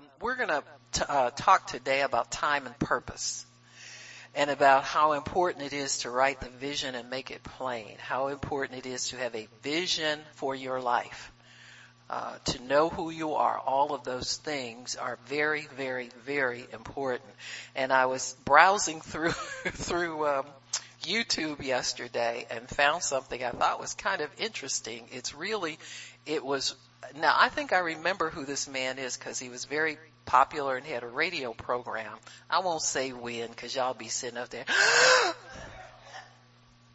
Um, we're going to uh, talk today about time and purpose and about how important it is to write the vision and make it plain, how important it is to have a vision for your life. Uh, to know who you are, all of those things are very, very, very important. And I was browsing through through um, YouTube yesterday and found something I thought was kind of interesting. It's really, it was. Now I think I remember who this man is because he was very popular and had a radio program. I won't say when because y'all be sitting up there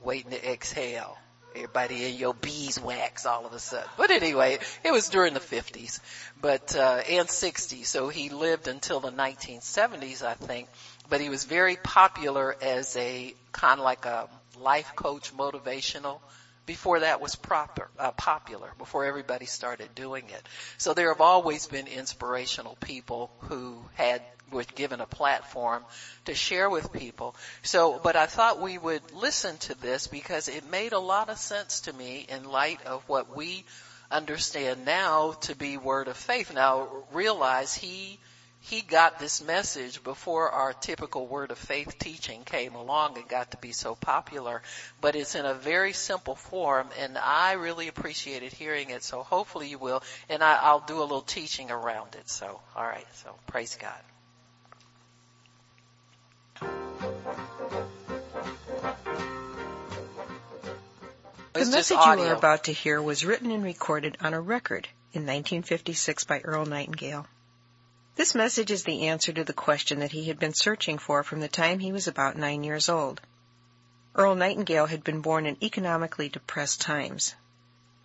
waiting to exhale. Everybody in your beeswax all of a sudden. But anyway, it was during the 50s, but, uh, and 60s. So he lived until the 1970s, I think. But he was very popular as a kind of like a life coach motivational before that was proper, uh, popular, before everybody started doing it. So there have always been inspirational people who had were given a platform to share with people. So, but I thought we would listen to this because it made a lot of sense to me in light of what we understand now to be word of faith. Now realize he he got this message before our typical word of faith teaching came along and got to be so popular, but it's in a very simple form and I really appreciated hearing it. So hopefully you will, and I, will do a little teaching around it. So, alright, so praise God. The message you are about to hear was written and recorded on a record in 1956 by Earl Nightingale. This message is the answer to the question that he had been searching for from the time he was about nine years old. Earl Nightingale had been born in economically depressed times.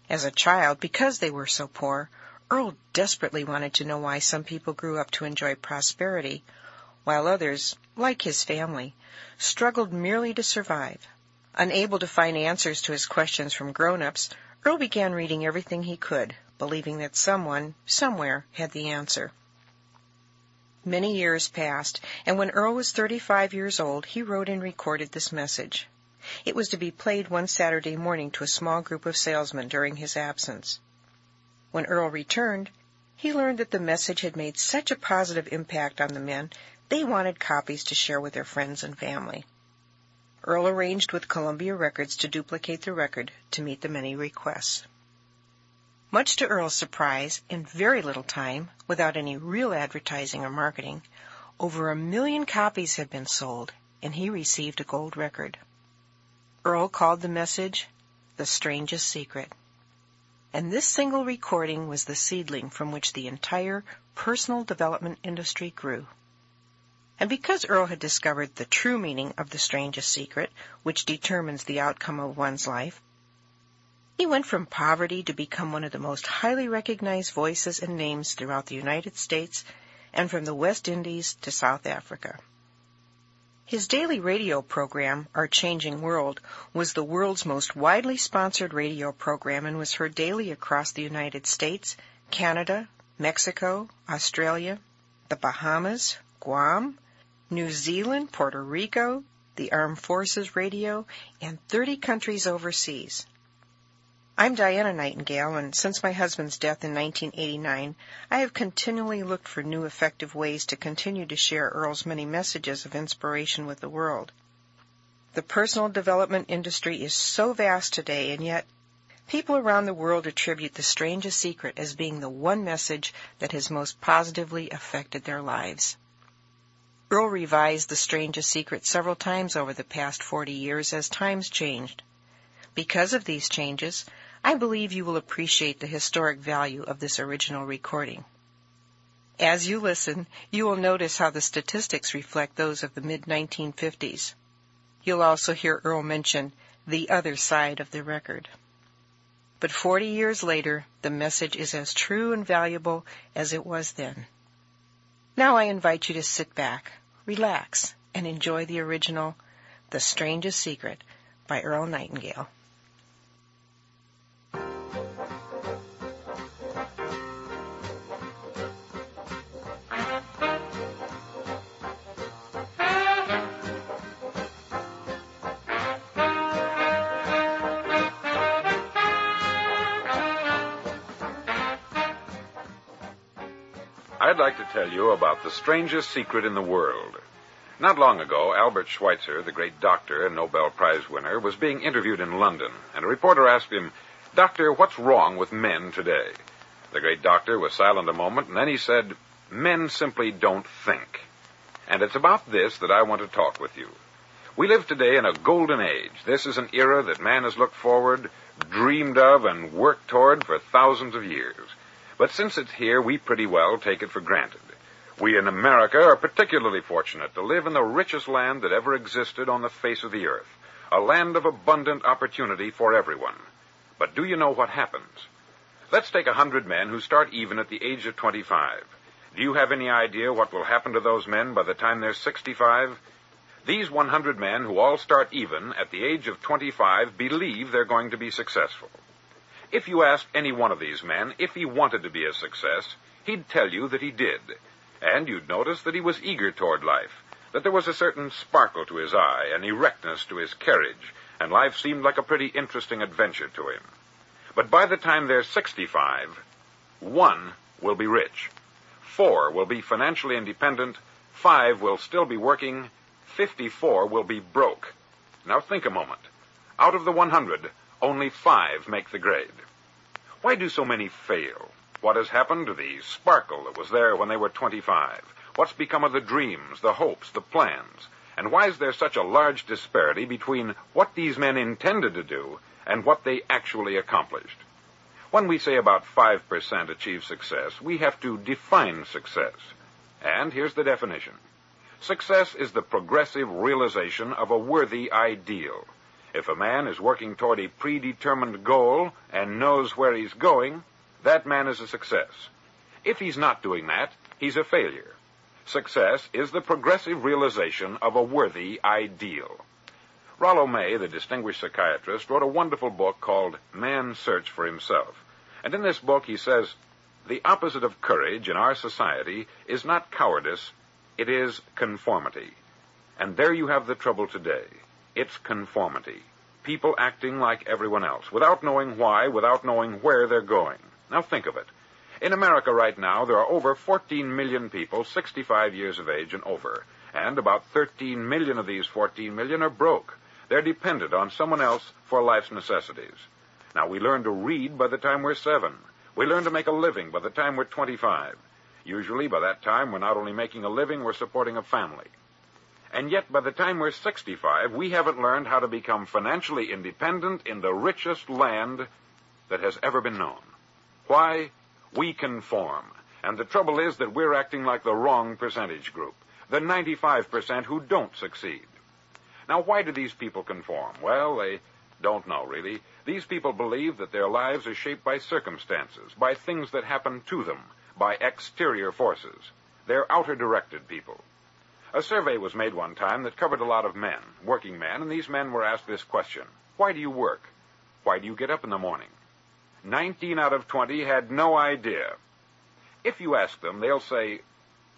As a child, because they were so poor, Earl desperately wanted to know why some people grew up to enjoy prosperity, while others, like his family, struggled merely to survive. Unable to find answers to his questions from grown-ups, Earl began reading everything he could, believing that someone, somewhere, had the answer. Many years passed, and when Earl was 35 years old, he wrote and recorded this message. It was to be played one Saturday morning to a small group of salesmen during his absence. When Earl returned, he learned that the message had made such a positive impact on the men, they wanted copies to share with their friends and family. Earl arranged with Columbia Records to duplicate the record to meet the many requests. Much to Earl's surprise, in very little time, without any real advertising or marketing, over a million copies had been sold, and he received a gold record. Earl called the message The Strangest Secret. And this single recording was the seedling from which the entire personal development industry grew. And because Earl had discovered the true meaning of the strangest secret, which determines the outcome of one's life, he went from poverty to become one of the most highly recognized voices and names throughout the United States and from the West Indies to South Africa. His daily radio program, Our Changing World, was the world's most widely sponsored radio program and was heard daily across the United States, Canada, Mexico, Australia, the Bahamas, Guam, New Zealand, Puerto Rico, the Armed Forces Radio, and 30 countries overseas. I'm Diana Nightingale, and since my husband's death in 1989, I have continually looked for new effective ways to continue to share Earl's many messages of inspiration with the world. The personal development industry is so vast today, and yet people around the world attribute the strangest secret as being the one message that has most positively affected their lives. Earl revised the strangest secret several times over the past 40 years as times changed. Because of these changes, I believe you will appreciate the historic value of this original recording. As you listen, you will notice how the statistics reflect those of the mid-1950s. You'll also hear Earl mention the other side of the record. But 40 years later, the message is as true and valuable as it was then. Now I invite you to sit back, relax, and enjoy the original The Strangest Secret by Earl Nightingale. I'd like to tell you about the strangest secret in the world. Not long ago, Albert Schweitzer, the great doctor and Nobel Prize winner, was being interviewed in London, and a reporter asked him, Doctor, what's wrong with men today? The great doctor was silent a moment, and then he said, Men simply don't think. And it's about this that I want to talk with you. We live today in a golden age. This is an era that man has looked forward, dreamed of, and worked toward for thousands of years. But since it's here, we pretty well take it for granted. We in America are particularly fortunate to live in the richest land that ever existed on the face of the earth, a land of abundant opportunity for everyone. But do you know what happens? Let's take a hundred men who start even at the age of 25. Do you have any idea what will happen to those men by the time they're 65? These 100 men who all start even at the age of 25 believe they're going to be successful. If you asked any one of these men if he wanted to be a success, he'd tell you that he did. And you'd notice that he was eager toward life, that there was a certain sparkle to his eye, an erectness to his carriage, and life seemed like a pretty interesting adventure to him. But by the time they're 65, one will be rich, four will be financially independent, five will still be working, 54 will be broke. Now think a moment. Out of the 100, only five make the grade. Why do so many fail? What has happened to the sparkle that was there when they were 25? What's become of the dreams, the hopes, the plans? And why is there such a large disparity between what these men intended to do and what they actually accomplished? When we say about 5% achieve success, we have to define success. And here's the definition. Success is the progressive realization of a worthy ideal. If a man is working toward a predetermined goal and knows where he's going, that man is a success. If he's not doing that, he's a failure. Success is the progressive realization of a worthy ideal. Rollo May, the distinguished psychiatrist, wrote a wonderful book called Man's Search for Himself. And in this book he says, the opposite of courage in our society is not cowardice, it is conformity. And there you have the trouble today. It's conformity. People acting like everyone else, without knowing why, without knowing where they're going. Now think of it. In America right now, there are over 14 million people 65 years of age and over, and about 13 million of these 14 million are broke. They're dependent on someone else for life's necessities. Now, we learn to read by the time we're seven. We learn to make a living by the time we're 25. Usually, by that time, we're not only making a living, we're supporting a family. And yet, by the time we're 65, we haven't learned how to become financially independent in the richest land that has ever been known. Why? We conform. And the trouble is that we're acting like the wrong percentage group, the 95% who don't succeed. Now, why do these people conform? Well, they don't know, really. These people believe that their lives are shaped by circumstances, by things that happen to them, by exterior forces. They're outer directed people. A survey was made one time that covered a lot of men, working men, and these men were asked this question Why do you work? Why do you get up in the morning? 19 out of 20 had no idea. If you ask them, they'll say,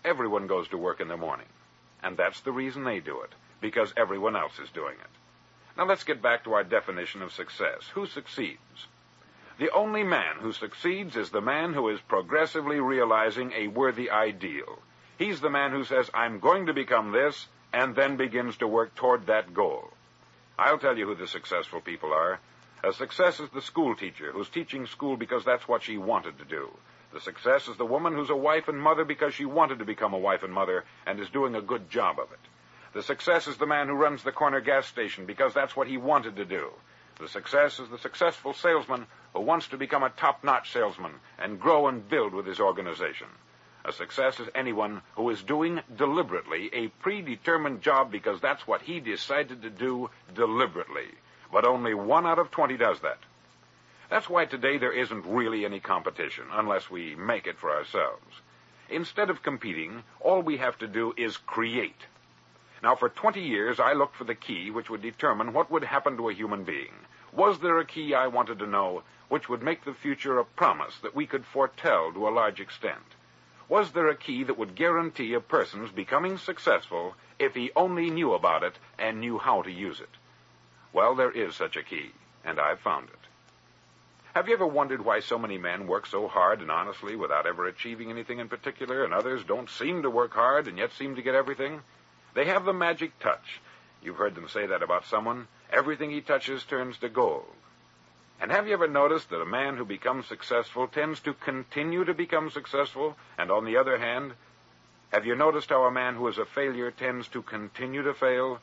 Everyone goes to work in the morning. And that's the reason they do it, because everyone else is doing it. Now let's get back to our definition of success. Who succeeds? The only man who succeeds is the man who is progressively realizing a worthy ideal. He's the man who says, I'm going to become this, and then begins to work toward that goal. I'll tell you who the successful people are. A success is the school teacher who's teaching school because that's what she wanted to do. The success is the woman who's a wife and mother because she wanted to become a wife and mother and is doing a good job of it. The success is the man who runs the corner gas station because that's what he wanted to do. The success is the successful salesman who wants to become a top-notch salesman and grow and build with his organization. A success is anyone who is doing deliberately a predetermined job because that's what he decided to do deliberately. But only one out of 20 does that. That's why today there isn't really any competition unless we make it for ourselves. Instead of competing, all we have to do is create. Now, for 20 years, I looked for the key which would determine what would happen to a human being. Was there a key I wanted to know which would make the future a promise that we could foretell to a large extent? Was there a key that would guarantee a person's becoming successful if he only knew about it and knew how to use it? Well, there is such a key, and I've found it. Have you ever wondered why so many men work so hard and honestly without ever achieving anything in particular, and others don't seem to work hard and yet seem to get everything? They have the magic touch. You've heard them say that about someone. Everything he touches turns to gold. And have you ever noticed that a man who becomes successful tends to continue to become successful? And on the other hand, have you noticed how a man who is a failure tends to continue to fail?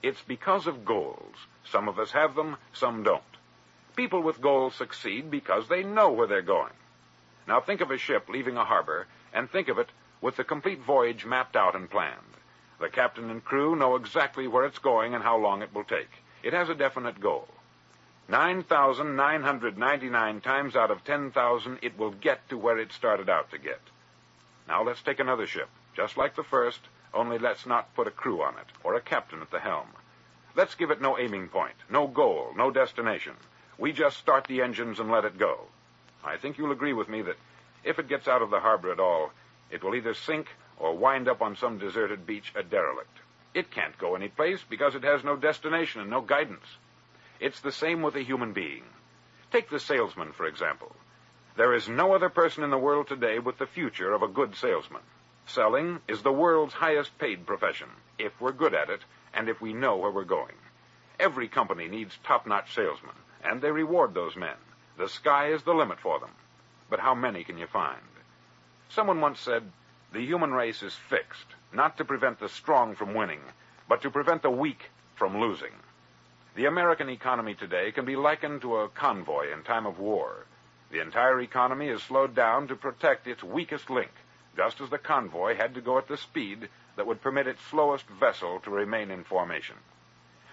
It's because of goals. Some of us have them, some don't. People with goals succeed because they know where they're going. Now think of a ship leaving a harbor, and think of it with the complete voyage mapped out and planned. The captain and crew know exactly where it's going and how long it will take. It has a definite goal. 9,999 times out of 10,000, it will get to where it started out to get. Now let's take another ship, just like the first, only let's not put a crew on it, or a captain at the helm. Let's give it no aiming point, no goal, no destination. We just start the engines and let it go. I think you'll agree with me that if it gets out of the harbor at all, it will either sink or wind up on some deserted beach a derelict. It can't go any place because it has no destination and no guidance. It's the same with a human being. Take the salesman, for example. There is no other person in the world today with the future of a good salesman. Selling is the world's highest paid profession, if we're good at it and if we know where we're going. Every company needs top-notch salesmen and they reward those men. The sky is the limit for them. But how many can you find? Someone once said, the human race is fixed, not to prevent the strong from winning, but to prevent the weak from losing. The American economy today can be likened to a convoy in time of war. The entire economy is slowed down to protect its weakest link, just as the convoy had to go at the speed that would permit its slowest vessel to remain in formation.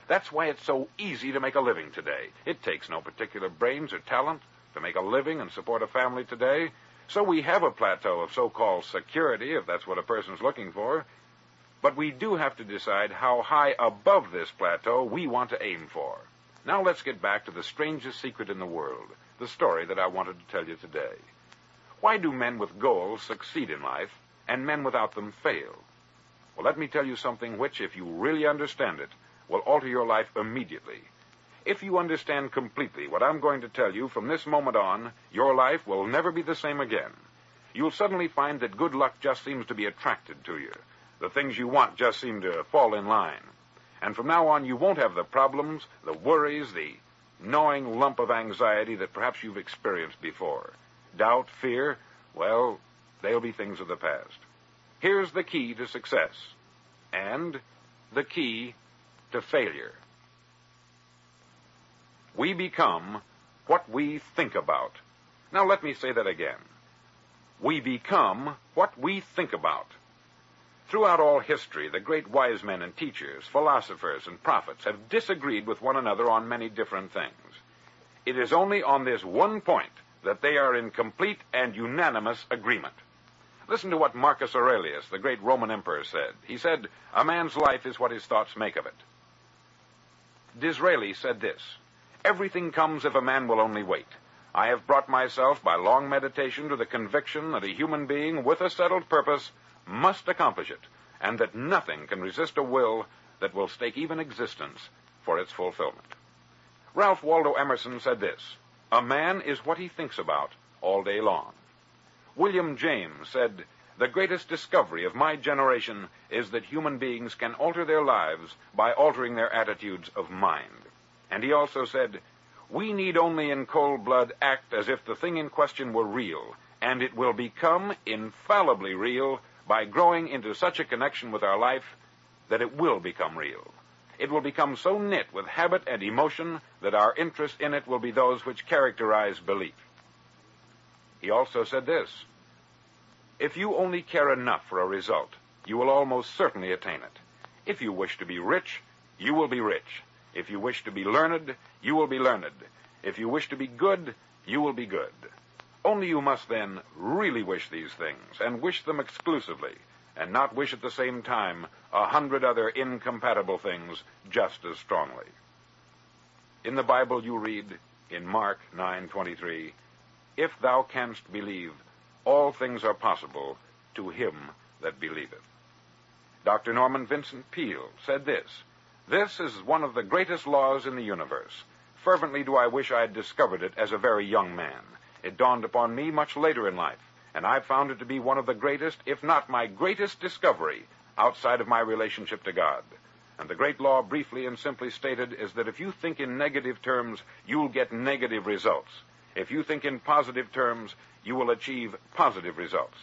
That's why it's so easy to make a living today. It takes no particular brains or talent to make a living and support a family today. So we have a plateau of so-called security, if that's what a person's looking for. But we do have to decide how high above this plateau we want to aim for. Now let's get back to the strangest secret in the world, the story that I wanted to tell you today. Why do men with goals succeed in life and men without them fail? Well, let me tell you something which, if you really understand it, will alter your life immediately. If you understand completely what I'm going to tell you from this moment on, your life will never be the same again. You'll suddenly find that good luck just seems to be attracted to you. The things you want just seem to fall in line. And from now on, you won't have the problems, the worries, the gnawing lump of anxiety that perhaps you've experienced before. Doubt, fear, well, they'll be things of the past. Here's the key to success. And the key to failure. We become what we think about. Now let me say that again. We become what we think about. Throughout all history, the great wise men and teachers, philosophers and prophets have disagreed with one another on many different things. It is only on this one point that they are in complete and unanimous agreement. Listen to what Marcus Aurelius, the great Roman emperor, said. He said, A man's life is what his thoughts make of it. Disraeli said this Everything comes if a man will only wait. I have brought myself by long meditation to the conviction that a human being with a settled purpose must accomplish it, and that nothing can resist a will that will stake even existence for its fulfillment. Ralph Waldo Emerson said this A man is what he thinks about all day long. William James said, the greatest discovery of my generation is that human beings can alter their lives by altering their attitudes of mind. And he also said, We need only in cold blood act as if the thing in question were real, and it will become infallibly real by growing into such a connection with our life that it will become real. It will become so knit with habit and emotion that our interest in it will be those which characterize belief. He also said this if you only care enough for a result, you will almost certainly attain it. If you wish to be rich, you will be rich. If you wish to be learned, you will be learned. If you wish to be good, you will be good. Only you must then really wish these things, and wish them exclusively, and not wish at the same time a hundred other incompatible things just as strongly. In the Bible you read, in Mark 9:23, If thou canst believe, all things are possible to him that believeth. Dr. Norman Vincent Peale said this This is one of the greatest laws in the universe. Fervently do I wish I had discovered it as a very young man. It dawned upon me much later in life, and I've found it to be one of the greatest, if not my greatest discovery outside of my relationship to God. And the great law, briefly and simply stated, is that if you think in negative terms, you'll get negative results. If you think in positive terms, you will achieve positive results.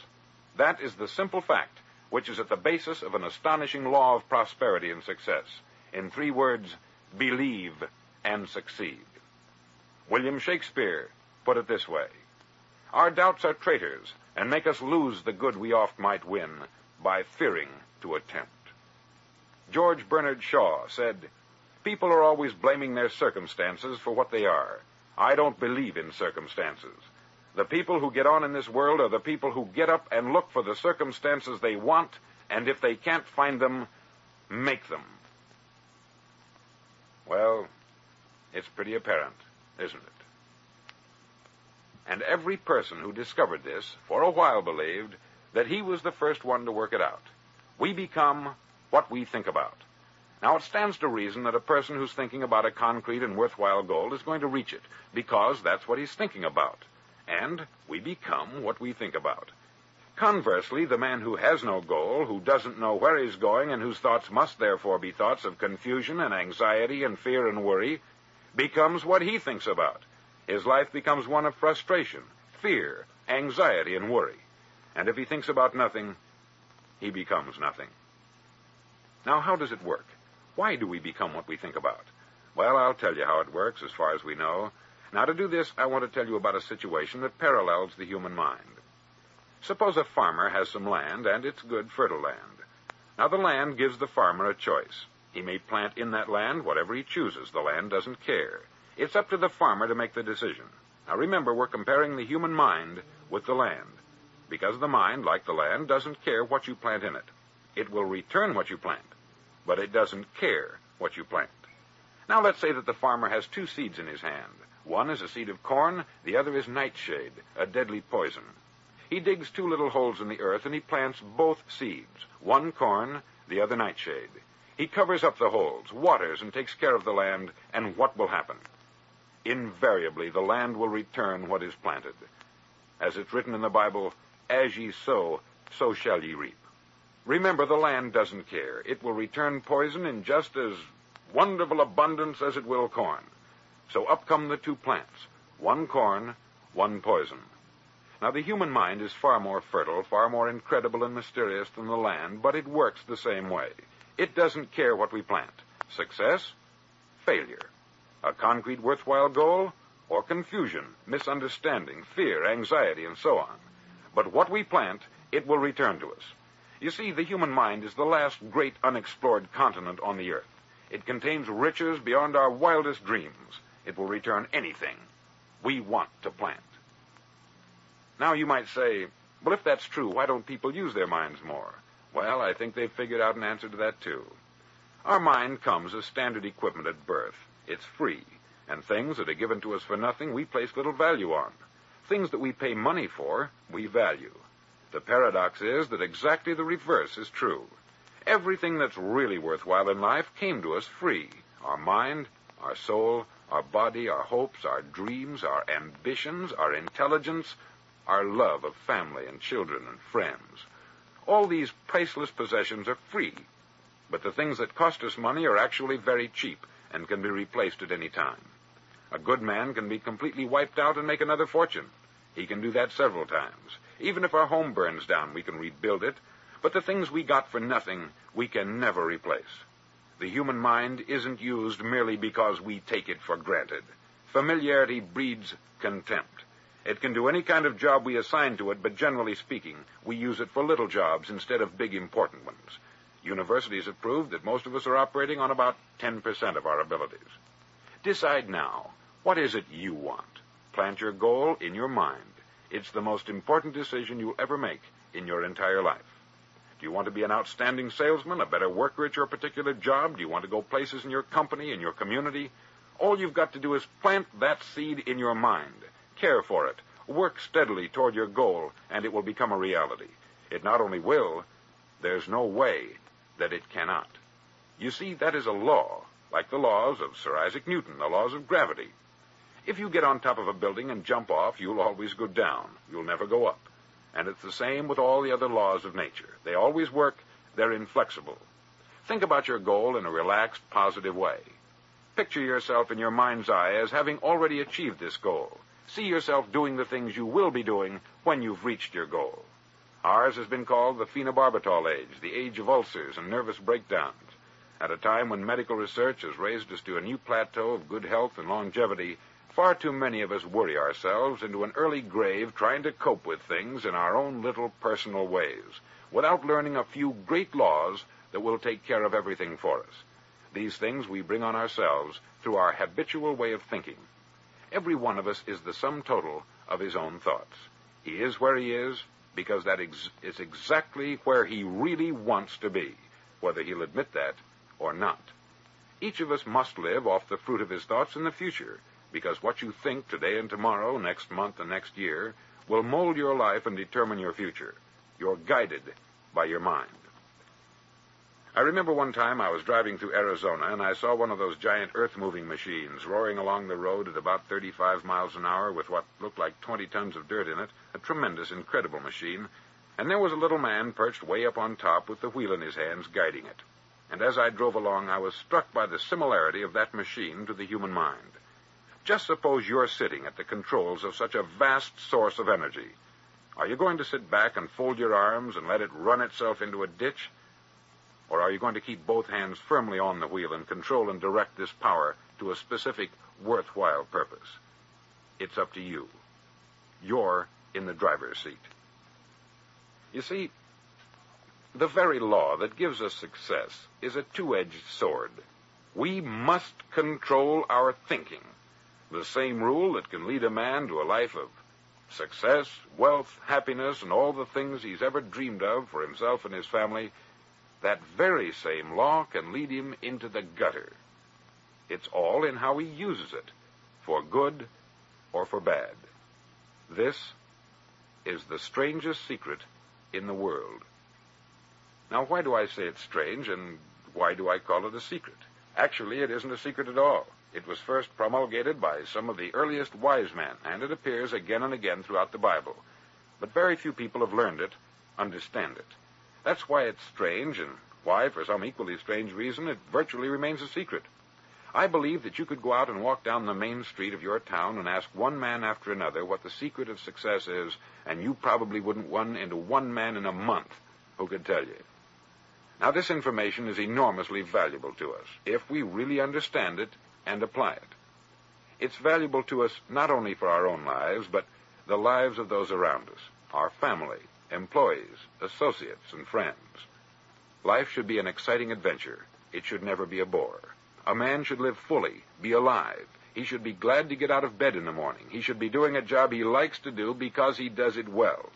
That is the simple fact which is at the basis of an astonishing law of prosperity and success. In three words, believe and succeed. William Shakespeare put it this way Our doubts are traitors and make us lose the good we oft might win by fearing to attempt. George Bernard Shaw said, People are always blaming their circumstances for what they are. I don't believe in circumstances. The people who get on in this world are the people who get up and look for the circumstances they want, and if they can't find them, make them. Well, it's pretty apparent, isn't it? And every person who discovered this for a while believed that he was the first one to work it out. We become what we think about. Now, it stands to reason that a person who's thinking about a concrete and worthwhile goal is going to reach it, because that's what he's thinking about. And we become what we think about. Conversely, the man who has no goal, who doesn't know where he's going, and whose thoughts must therefore be thoughts of confusion and anxiety and fear and worry, becomes what he thinks about. His life becomes one of frustration, fear, anxiety, and worry. And if he thinks about nothing, he becomes nothing. Now, how does it work? Why do we become what we think about? Well, I'll tell you how it works as far as we know. Now, to do this, I want to tell you about a situation that parallels the human mind. Suppose a farmer has some land, and it's good, fertile land. Now, the land gives the farmer a choice. He may plant in that land whatever he chooses. The land doesn't care. It's up to the farmer to make the decision. Now remember, we're comparing the human mind with the land. Because the mind, like the land, doesn't care what you plant in it. It will return what you plant, but it doesn't care what you plant. Now let's say that the farmer has two seeds in his hand. One is a seed of corn, the other is nightshade, a deadly poison. He digs two little holes in the earth and he plants both seeds, one corn, the other nightshade. He covers up the holes, waters, and takes care of the land, and what will happen? Invariably the land will return what is planted. As it's written in the Bible, as ye sow, so shall ye reap. Remember, the land doesn't care. It will return poison in just as wonderful abundance as it will corn. So up come the two plants, one corn, one poison. Now, the human mind is far more fertile, far more incredible and mysterious than the land, but it works the same way. It doesn't care what we plant. Success, failure. A concrete worthwhile goal? Or confusion, misunderstanding, fear, anxiety, and so on. But what we plant, it will return to us. You see, the human mind is the last great unexplored continent on the earth. It contains riches beyond our wildest dreams. It will return anything we want to plant. Now you might say, well, if that's true, why don't people use their minds more? Well, I think they've figured out an answer to that too. Our mind comes as standard equipment at birth. It's free, and things that are given to us for nothing we place little value on. Things that we pay money for, we value. The paradox is that exactly the reverse is true. Everything that's really worthwhile in life came to us free. Our mind, our soul, our body, our hopes, our dreams, our ambitions, our intelligence, our love of family and children and friends. All these priceless possessions are free. But the things that cost us money are actually very cheap and can be replaced at any time. A good man can be completely wiped out and make another fortune. He can do that several times. Even if our home burns down, we can rebuild it. But the things we got for nothing, we can never replace. The human mind isn't used merely because we take it for granted. Familiarity breeds contempt. It can do any kind of job we assign to it, but generally speaking, we use it for little jobs instead of big important ones. Universities have proved that most of us are operating on about 10% of our abilities. Decide now. What is it you want? Plant your goal in your mind. It's the most important decision you'll ever make in your entire life. Do you want to be an outstanding salesman, a better worker at your particular job? Do you want to go places in your company, in your community? All you've got to do is plant that seed in your mind. Care for it. Work steadily toward your goal, and it will become a reality. It not only will, there's no way that it cannot. You see, that is a law like the laws of Sir Isaac Newton, the laws of gravity. If you get on top of a building and jump off, you'll always go down. You'll never go up. And it's the same with all the other laws of nature. They always work. They're inflexible. Think about your goal in a relaxed, positive way. Picture yourself in your mind's eye as having already achieved this goal. See yourself doing the things you will be doing when you've reached your goal. Ours has been called the phenobarbital age, the age of ulcers and nervous breakdowns. At a time when medical research has raised us to a new plateau of good health and longevity, far too many of us worry ourselves into an early grave trying to cope with things in our own little personal ways, without learning a few great laws that will take care of everything for us. These things we bring on ourselves through our habitual way of thinking. Every one of us is the sum total of his own thoughts. He is where he is because that ex- is exactly where he really wants to be, whether he'll admit that or not. Each of us must live off the fruit of his thoughts in the future, because what you think today and tomorrow, next month and next year, will mold your life and determine your future. You're guided by your mind. I remember one time I was driving through Arizona and I saw one of those giant earth-moving machines roaring along the road at about 35 miles an hour with what looked like 20 tons of dirt in it, a tremendous, incredible machine, and there was a little man perched way up on top with the wheel in his hands guiding it and as I drove along, I was struck by the similarity of that machine to the human mind. Just suppose you're sitting at the controls of such a vast source of energy. Are you going to sit back and fold your arms and let it run itself into a ditch? Or are you going to keep both hands firmly on the wheel and control and direct this power to a specific, worthwhile purpose? It's up to you. You're in the driver's seat. You see, the very law that gives us success is a two-edged sword. We must control our thinking. The same rule that can lead a man to a life of success, wealth, happiness, and all the things he's ever dreamed of for himself and his family, that very same law can lead him into the gutter. It's all in how he uses it, for good or for bad. This is the strangest secret in the world. Now, why do I say it's strange, and why do I call it a secret? Actually, it isn't a secret at all. It was first promulgated by some of the earliest wise men, and it appears again and again throughout the Bible. But very few people have learned it, understand it. That's why it's strange, and why, for some equally strange reason, it virtually remains a secret. I believe that you could go out and walk down the main street of your town and ask one man after another what the secret of success is, and you probably wouldn't run into one man in a month who could tell you. Now, this information is enormously valuable to us if we really understand it and apply it. It's valuable to us not only for our own lives, but the lives of those around us, our family, employees, associates, and friends. Life should be an exciting adventure. It should never be a bore. A man should live fully, be alive. He should be glad to get out of bed in the morning. He should be doing a job he likes to do because he does it well.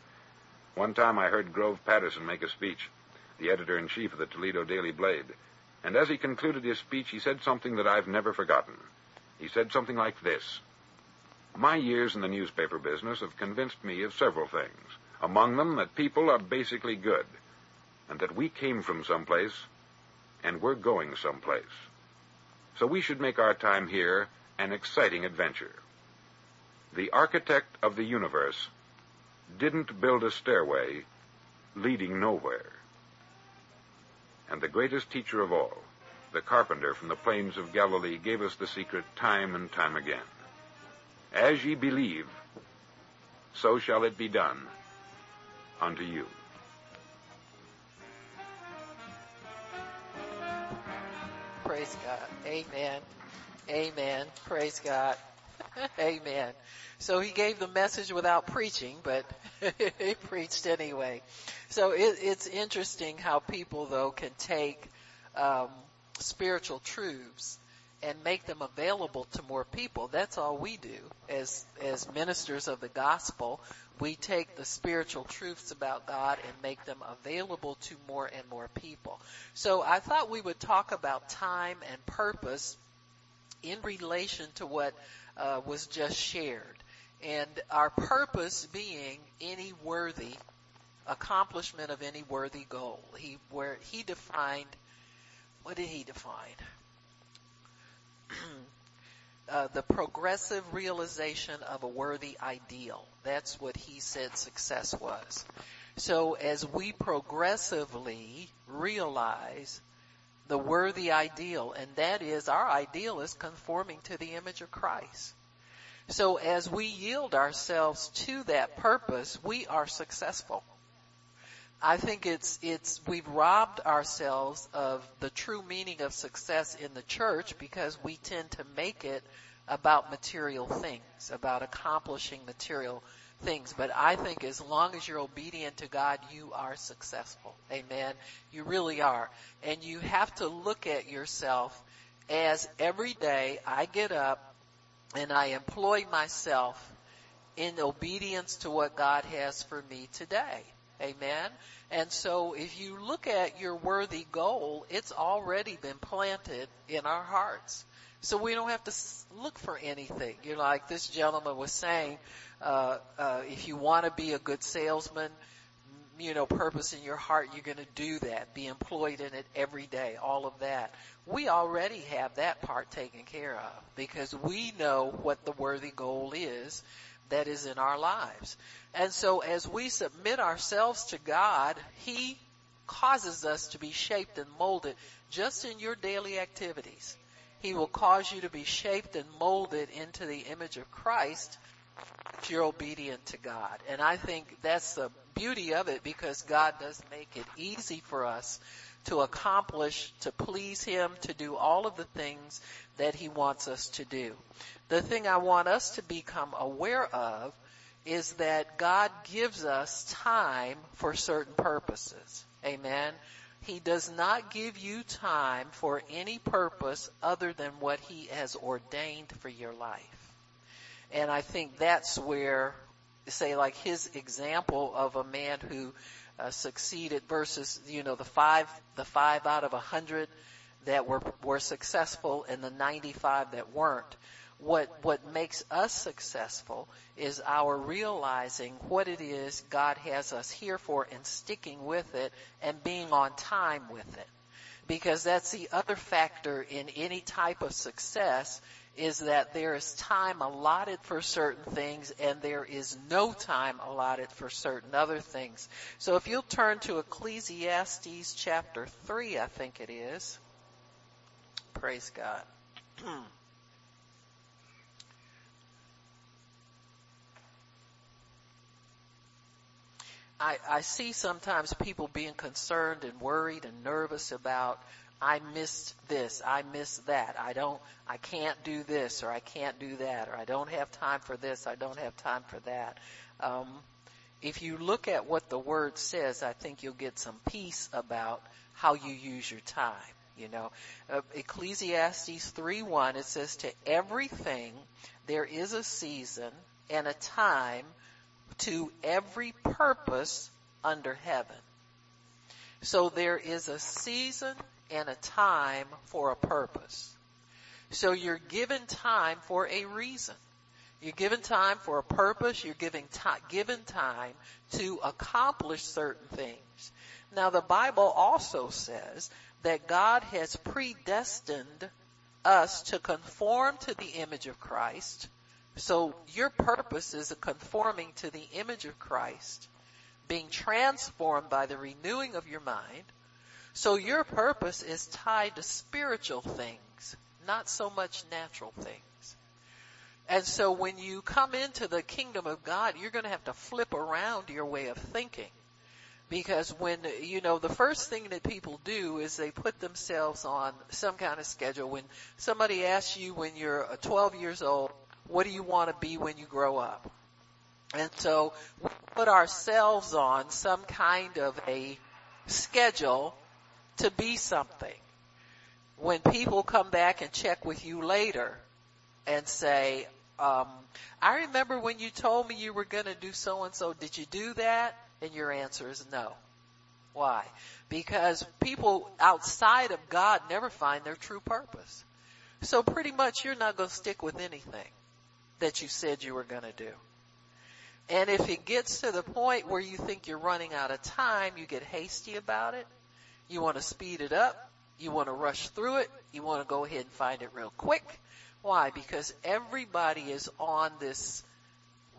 One time I heard Grove Patterson make a speech the editor-in-chief of the Toledo Daily Blade. And as he concluded his speech, he said something that I've never forgotten. He said something like this. My years in the newspaper business have convinced me of several things. Among them, that people are basically good, and that we came from someplace, and we're going someplace. So we should make our time here an exciting adventure. The architect of the universe didn't build a stairway leading nowhere and the greatest teacher of all, the carpenter from the plains of Galilee, gave us the secret time and time again. As ye believe, so shall it be done unto you. Praise God. Amen. Amen. Praise God. Amen. So he gave the message without preaching, but he preached anyway. So it, it's interesting how people though can take um, spiritual truths and make them available to more people. That's all we do as as ministers of the gospel. We take the spiritual truths about God and make them available to more and more people. So I thought we would talk about time and purpose in relation to what uh, was just shared, and our purpose being any worthy accomplishment of any worthy goal. He where he defined what did he define? Uh, the progressive realization of a worthy ideal. That's what he said success was. So as we progressively realize the worthy ideal, and that is our ideal is conforming to the image of Christ. So as we yield ourselves to that purpose, we are successful. I think it's, it's, we've robbed ourselves of the true meaning of success in the church because we tend to make it about material things, about accomplishing material things. But I think as long as you're obedient to God, you are successful. Amen. You really are. And you have to look at yourself as every day I get up and I employ myself in obedience to what God has for me today. Amen. And so if you look at your worthy goal, it's already been planted in our hearts. So we don't have to look for anything. You're like this gentleman was saying, uh, uh, if you want to be a good salesman, you know, purpose in your heart, you're going to do that. Be employed in it every day, all of that. We already have that part taken care of because we know what the worthy goal is that is in our lives. And so as we submit ourselves to God, He causes us to be shaped and molded just in your daily activities. He will cause you to be shaped and molded into the image of Christ if you're obedient to God. And I think that's the beauty of it because God does make it easy for us to accomplish, to please Him, to do all of the things that He wants us to do. The thing I want us to become aware of is that God gives us time for certain purposes. Amen. He does not give you time for any purpose other than what He has ordained for your life. And I think that's where, say like his example of a man who uh, succeeded versus, you know, the five, the five out of a hundred that were, were successful and the 95 that weren't what what makes us successful is our realizing what it is God has us here for and sticking with it and being on time with it. Because that's the other factor in any type of success is that there is time allotted for certain things and there is no time allotted for certain other things. So if you'll turn to Ecclesiastes chapter 3, I think it is. Praise God. I, I see sometimes people being concerned and worried and nervous about I missed this, I missed that, I don't, I can't do this or I can't do that or I don't have time for this, I don't have time for that. Um, if you look at what the word says, I think you'll get some peace about how you use your time. You know, uh, Ecclesiastes 3:1 it says to everything there is a season and a time to every purpose under heaven. So there is a season and a time for a purpose. So you're given time for a reason. You're given time for a purpose. You're giving given time to accomplish certain things. Now the Bible also says that God has predestined us to conform to the image of Christ so your purpose is a conforming to the image of Christ, being transformed by the renewing of your mind. So your purpose is tied to spiritual things, not so much natural things. And so when you come into the kingdom of God, you're going to have to flip around your way of thinking. Because when, you know, the first thing that people do is they put themselves on some kind of schedule. When somebody asks you when you're 12 years old, what do you want to be when you grow up? And so we put ourselves on some kind of a schedule to be something. When people come back and check with you later and say, um, I remember when you told me you were going to do so and so. Did you do that? And your answer is no. Why? Because people outside of God never find their true purpose. So pretty much you're not going to stick with anything that you said you were going to do. And if it gets to the point where you think you're running out of time, you get hasty about it. You want to speed it up. You want to rush through it. You want to go ahead and find it real quick. Why? Because everybody is on this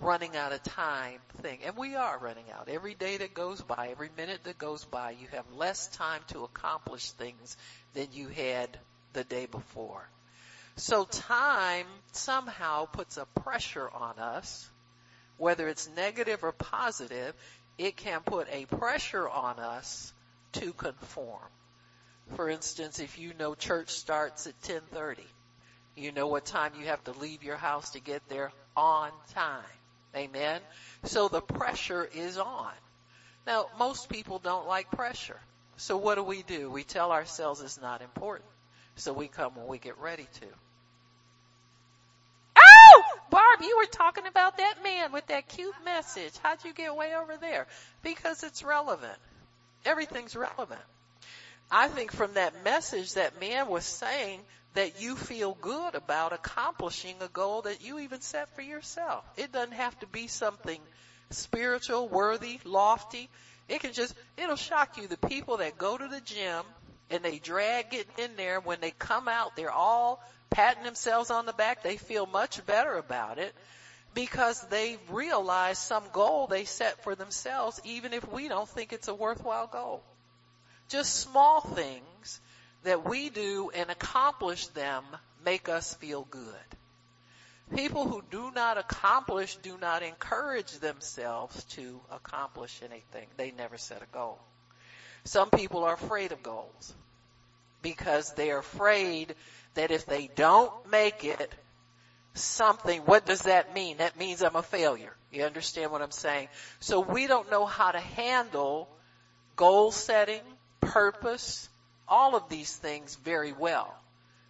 running out of time thing. And we are running out. Every day that goes by, every minute that goes by, you have less time to accomplish things than you had the day before. So time somehow puts a pressure on us, whether it's negative or positive, it can put a pressure on us to conform. For instance, if you know church starts at 10:30, you know what time you have to leave your house to get there on time. Amen. So the pressure is on. Now, most people don't like pressure. So what do we do? We tell ourselves it's not important. So we come when we get ready to. Oh! Barb, you were talking about that man with that cute message. How'd you get way over there? Because it's relevant. Everything's relevant. I think from that message that man was saying that you feel good about accomplishing a goal that you even set for yourself. It doesn't have to be something spiritual, worthy, lofty. It can just, it'll shock you. The people that go to the gym and they drag it in there, when they come out, they're all patting themselves on the back. They feel much better about it because they've realized some goal they set for themselves, even if we don't think it's a worthwhile goal. Just small things that we do and accomplish them make us feel good. People who do not accomplish do not encourage themselves to accomplish anything. They never set a goal. Some people are afraid of goals because they're afraid that if they don't make it, something, what does that mean? That means I'm a failure. You understand what I'm saying? So we don't know how to handle goal setting, purpose, all of these things very well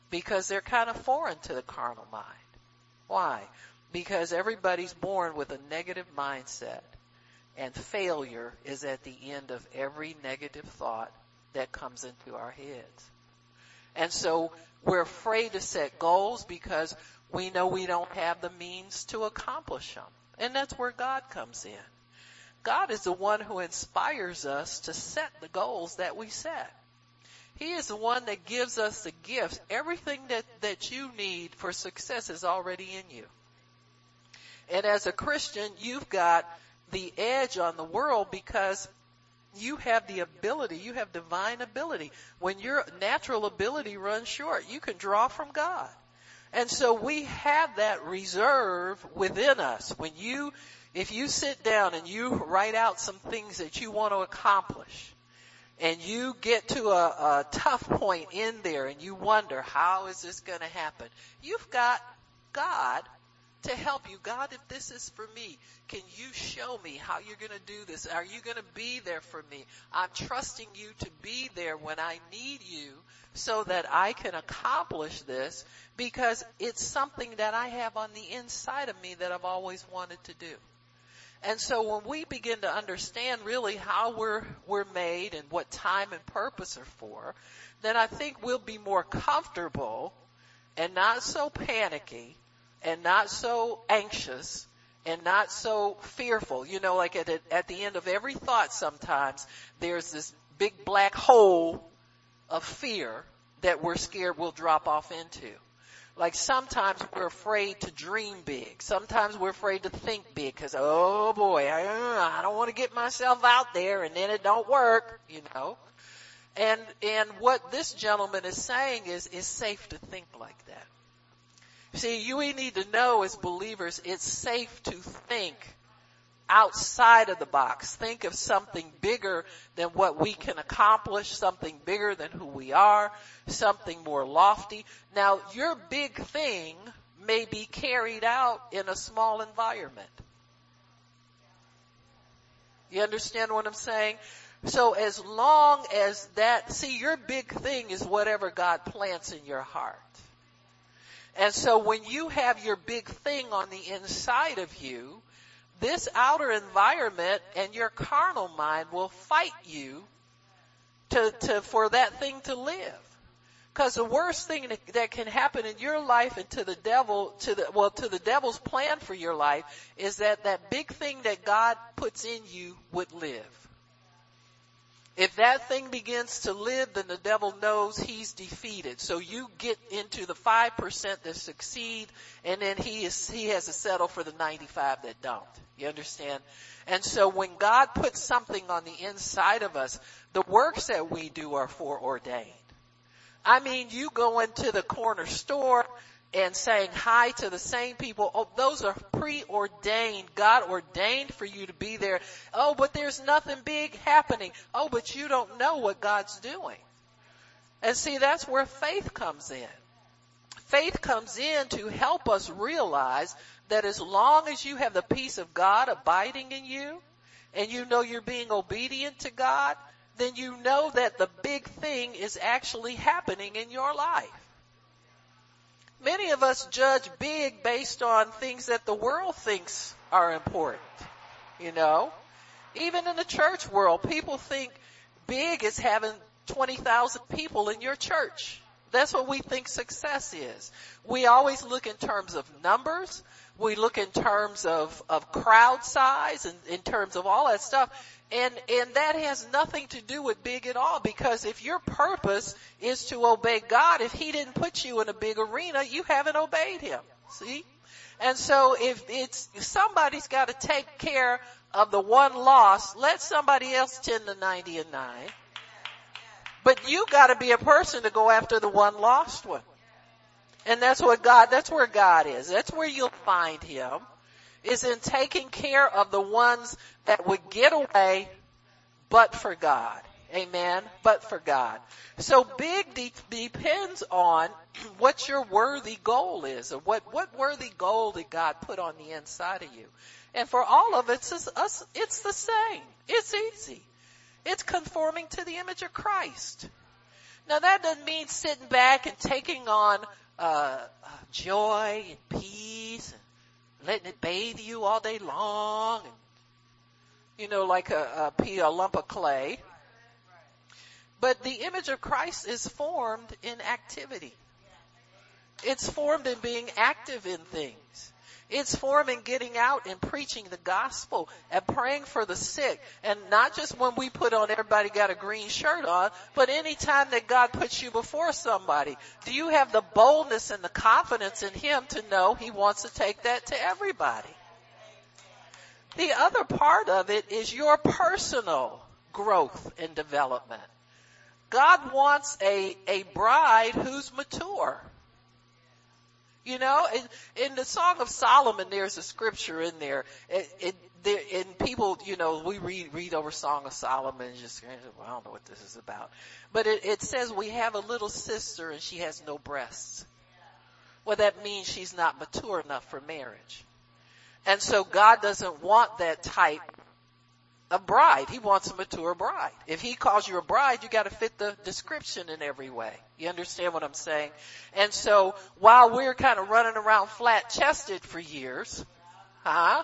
because they're kind of foreign to the carnal mind. Why? Because everybody's born with a negative mindset and failure is at the end of every negative thought that comes into our heads. And so we're afraid to set goals because we know we don't have the means to accomplish them. And that's where God comes in. God is the one who inspires us to set the goals that we set. He is the one that gives us the gifts. Everything that, that you need for success is already in you. And as a Christian, you've got the edge on the world because you have the ability, you have divine ability. When your natural ability runs short, you can draw from God. And so we have that reserve within us. When you, if you sit down and you write out some things that you want to accomplish, and you get to a, a tough point in there and you wonder, how is this going to happen? You've got God to help you. God, if this is for me, can you show me how you're going to do this? Are you going to be there for me? I'm trusting you to be there when I need you so that I can accomplish this because it's something that I have on the inside of me that I've always wanted to do. And so when we begin to understand really how we're, we're made and what time and purpose are for, then I think we'll be more comfortable and not so panicky and not so anxious and not so fearful. You know, like at, at the end of every thought sometimes there's this big black hole of fear that we're scared we'll drop off into. Like sometimes we're afraid to dream big. Sometimes we're afraid to think big because, oh boy, I, I don't want to get myself out there and then it don't work, you know. And, and what this gentleman is saying is, it's safe to think like that. See, you we need to know as believers, it's safe to think outside of the box. Think of something bigger than what we can accomplish, something bigger than who we are, something more lofty. Now, your big thing may be carried out in a small environment. You understand what I'm saying? So as long as that, see your big thing is whatever God plants in your heart. And so when you have your big thing on the inside of you, this outer environment and your carnal mind will fight you to, to, for that thing to live. Cause the worst thing that, that can happen in your life and to the devil, to the, well, to the devil's plan for your life is that that big thing that God puts in you would live. If that thing begins to live, then the devil knows he's defeated. So you get into the 5% that succeed and then he is, he has to settle for the 95 that don't. You understand? And so when God puts something on the inside of us, the works that we do are foreordained. I mean, you go into the corner store and saying hi to the same people. Oh, those are preordained. God ordained for you to be there. Oh, but there's nothing big happening. Oh, but you don't know what God's doing. And see, that's where faith comes in. Faith comes in to help us realize that as long as you have the peace of God abiding in you and you know you're being obedient to God, then you know that the big thing is actually happening in your life. Many of us judge big based on things that the world thinks are important. You know? Even in the church world, people think big is having 20,000 people in your church. That's what we think success is. We always look in terms of numbers. We look in terms of, of crowd size and in terms of all that stuff. And, and that has nothing to do with big at all because if your purpose is to obey God, if He didn't put you in a big arena, you haven't obeyed Him. See? And so if it's, if somebody's got to take care of the one loss, let somebody else tend to 90 and 9. But you gotta be a person to go after the one lost one. And that's what God, that's where God is. That's where you'll find Him is in taking care of the ones that would get away but for God. Amen. But for God. So big de- depends on what your worthy goal is or what, what worthy goal did God put on the inside of you. And for all of it, it's, us, it's the same. It's easy. It's conforming to the image of Christ. Now that doesn't mean sitting back and taking on uh, joy and peace letting it bathe you all day long. And, you know, like a, a, a lump of clay. But the image of Christ is formed in activity. It's formed in being active in things. It's forming getting out and preaching the gospel and praying for the sick. And not just when we put on everybody got a green shirt on, but anytime that God puts you before somebody, do you have the boldness and the confidence in Him to know He wants to take that to everybody? The other part of it is your personal growth and development. God wants a, a bride who's mature. You know, in, in the Song of Solomon, there's a scripture in there. It, it, there, and people, you know, we read read over Song of Solomon and just, eh, well, I don't know what this is about. But it, it says we have a little sister and she has no breasts. Well, that means she's not mature enough for marriage. And so God doesn't want that type a bride. He wants a mature bride. If he calls you a bride, you gotta fit the description in every way. You understand what I'm saying? And so while we're kind of running around flat chested for years, huh?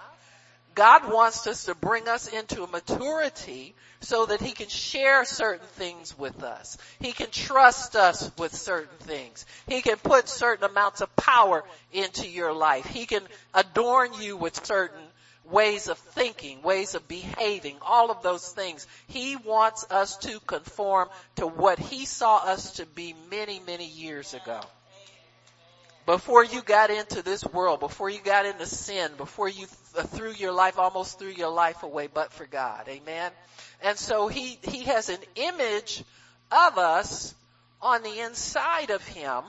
God wants us to bring us into a maturity so that he can share certain things with us. He can trust us with certain things. He can put certain amounts of power into your life. He can adorn you with certain ways of thinking, ways of behaving, all of those things. He wants us to conform to what he saw us to be many, many years ago. Before you got into this world, before you got into sin, before you th- threw your life, almost threw your life away, but for God. Amen. And so he, he has an image of us on the inside of him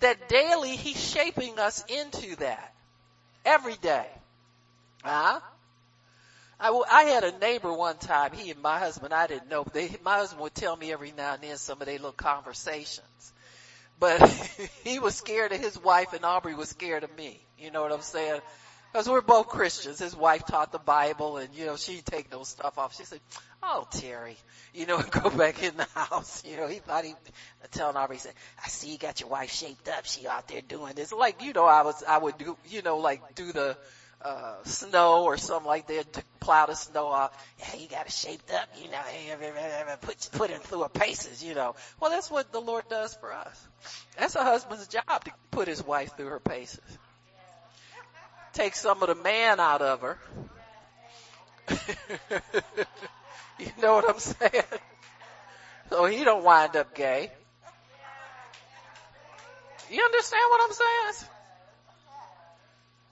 that daily he's shaping us into that. Every day. Huh? I, I had a neighbor one time, he and my husband, I didn't know, they, my husband would tell me every now and then some of their little conversations. But he was scared of his wife and Aubrey was scared of me. You know what I'm saying? Because we're both Christians. His wife taught the Bible and, you know, she'd take those stuff off. She said, oh, Terry, you know, go back in the house. You know, he thought he, telling Aubrey, he said, I see you got your wife shaped up. She out there doing this. Like, you know, I was, I would do, you know, like do the, uh, snow or something like that to plow the snow off. Yeah, you got it shaped up, you know, put, put him through her paces, you know. Well, that's what the Lord does for us. That's a husband's job to put his wife through her paces. Take some of the man out of her. you know what I'm saying? So he don't wind up gay. You understand what I'm saying?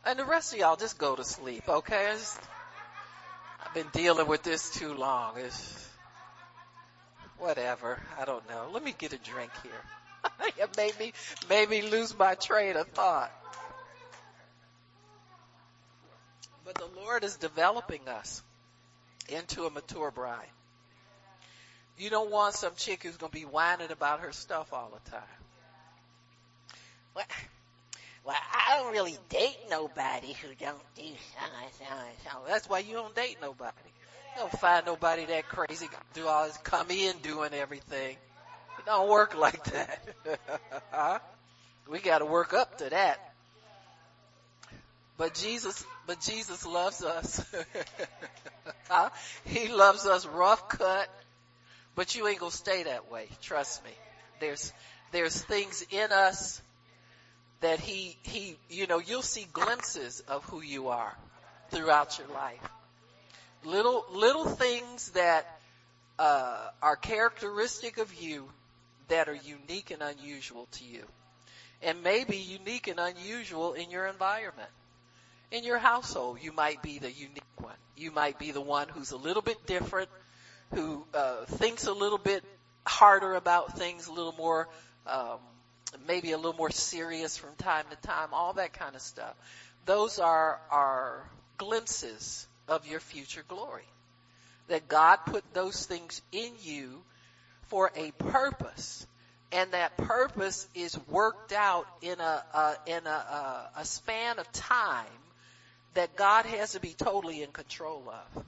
And the rest of y'all just go to sleep, okay? Just, I've been dealing with this too long. It's whatever. I don't know. Let me get a drink here. it made me, made me lose my train of thought. But the Lord is developing us into a mature bride. You don't want some chick who's going to be whining about her stuff all the time. Well, well, I don't really date nobody who don't do so, so, so. That's why you don't date nobody. You don't find nobody that crazy do all this come in doing everything. It don't work like that. we gotta work up to that. But Jesus, but Jesus loves us. He loves us rough cut, but you ain't gonna stay that way. Trust me. There's, there's things in us that he, he, you know, you'll see glimpses of who you are throughout your life. Little, little things that, uh, are characteristic of you that are unique and unusual to you. And maybe unique and unusual in your environment. In your household, you might be the unique one. You might be the one who's a little bit different, who, uh, thinks a little bit harder about things, a little more, um, maybe a little more serious from time to time, all that kind of stuff. Those are, are glimpses of your future glory. That God put those things in you for a purpose. And that purpose is worked out in a, in a, a, a span of time that God has to be totally in control of.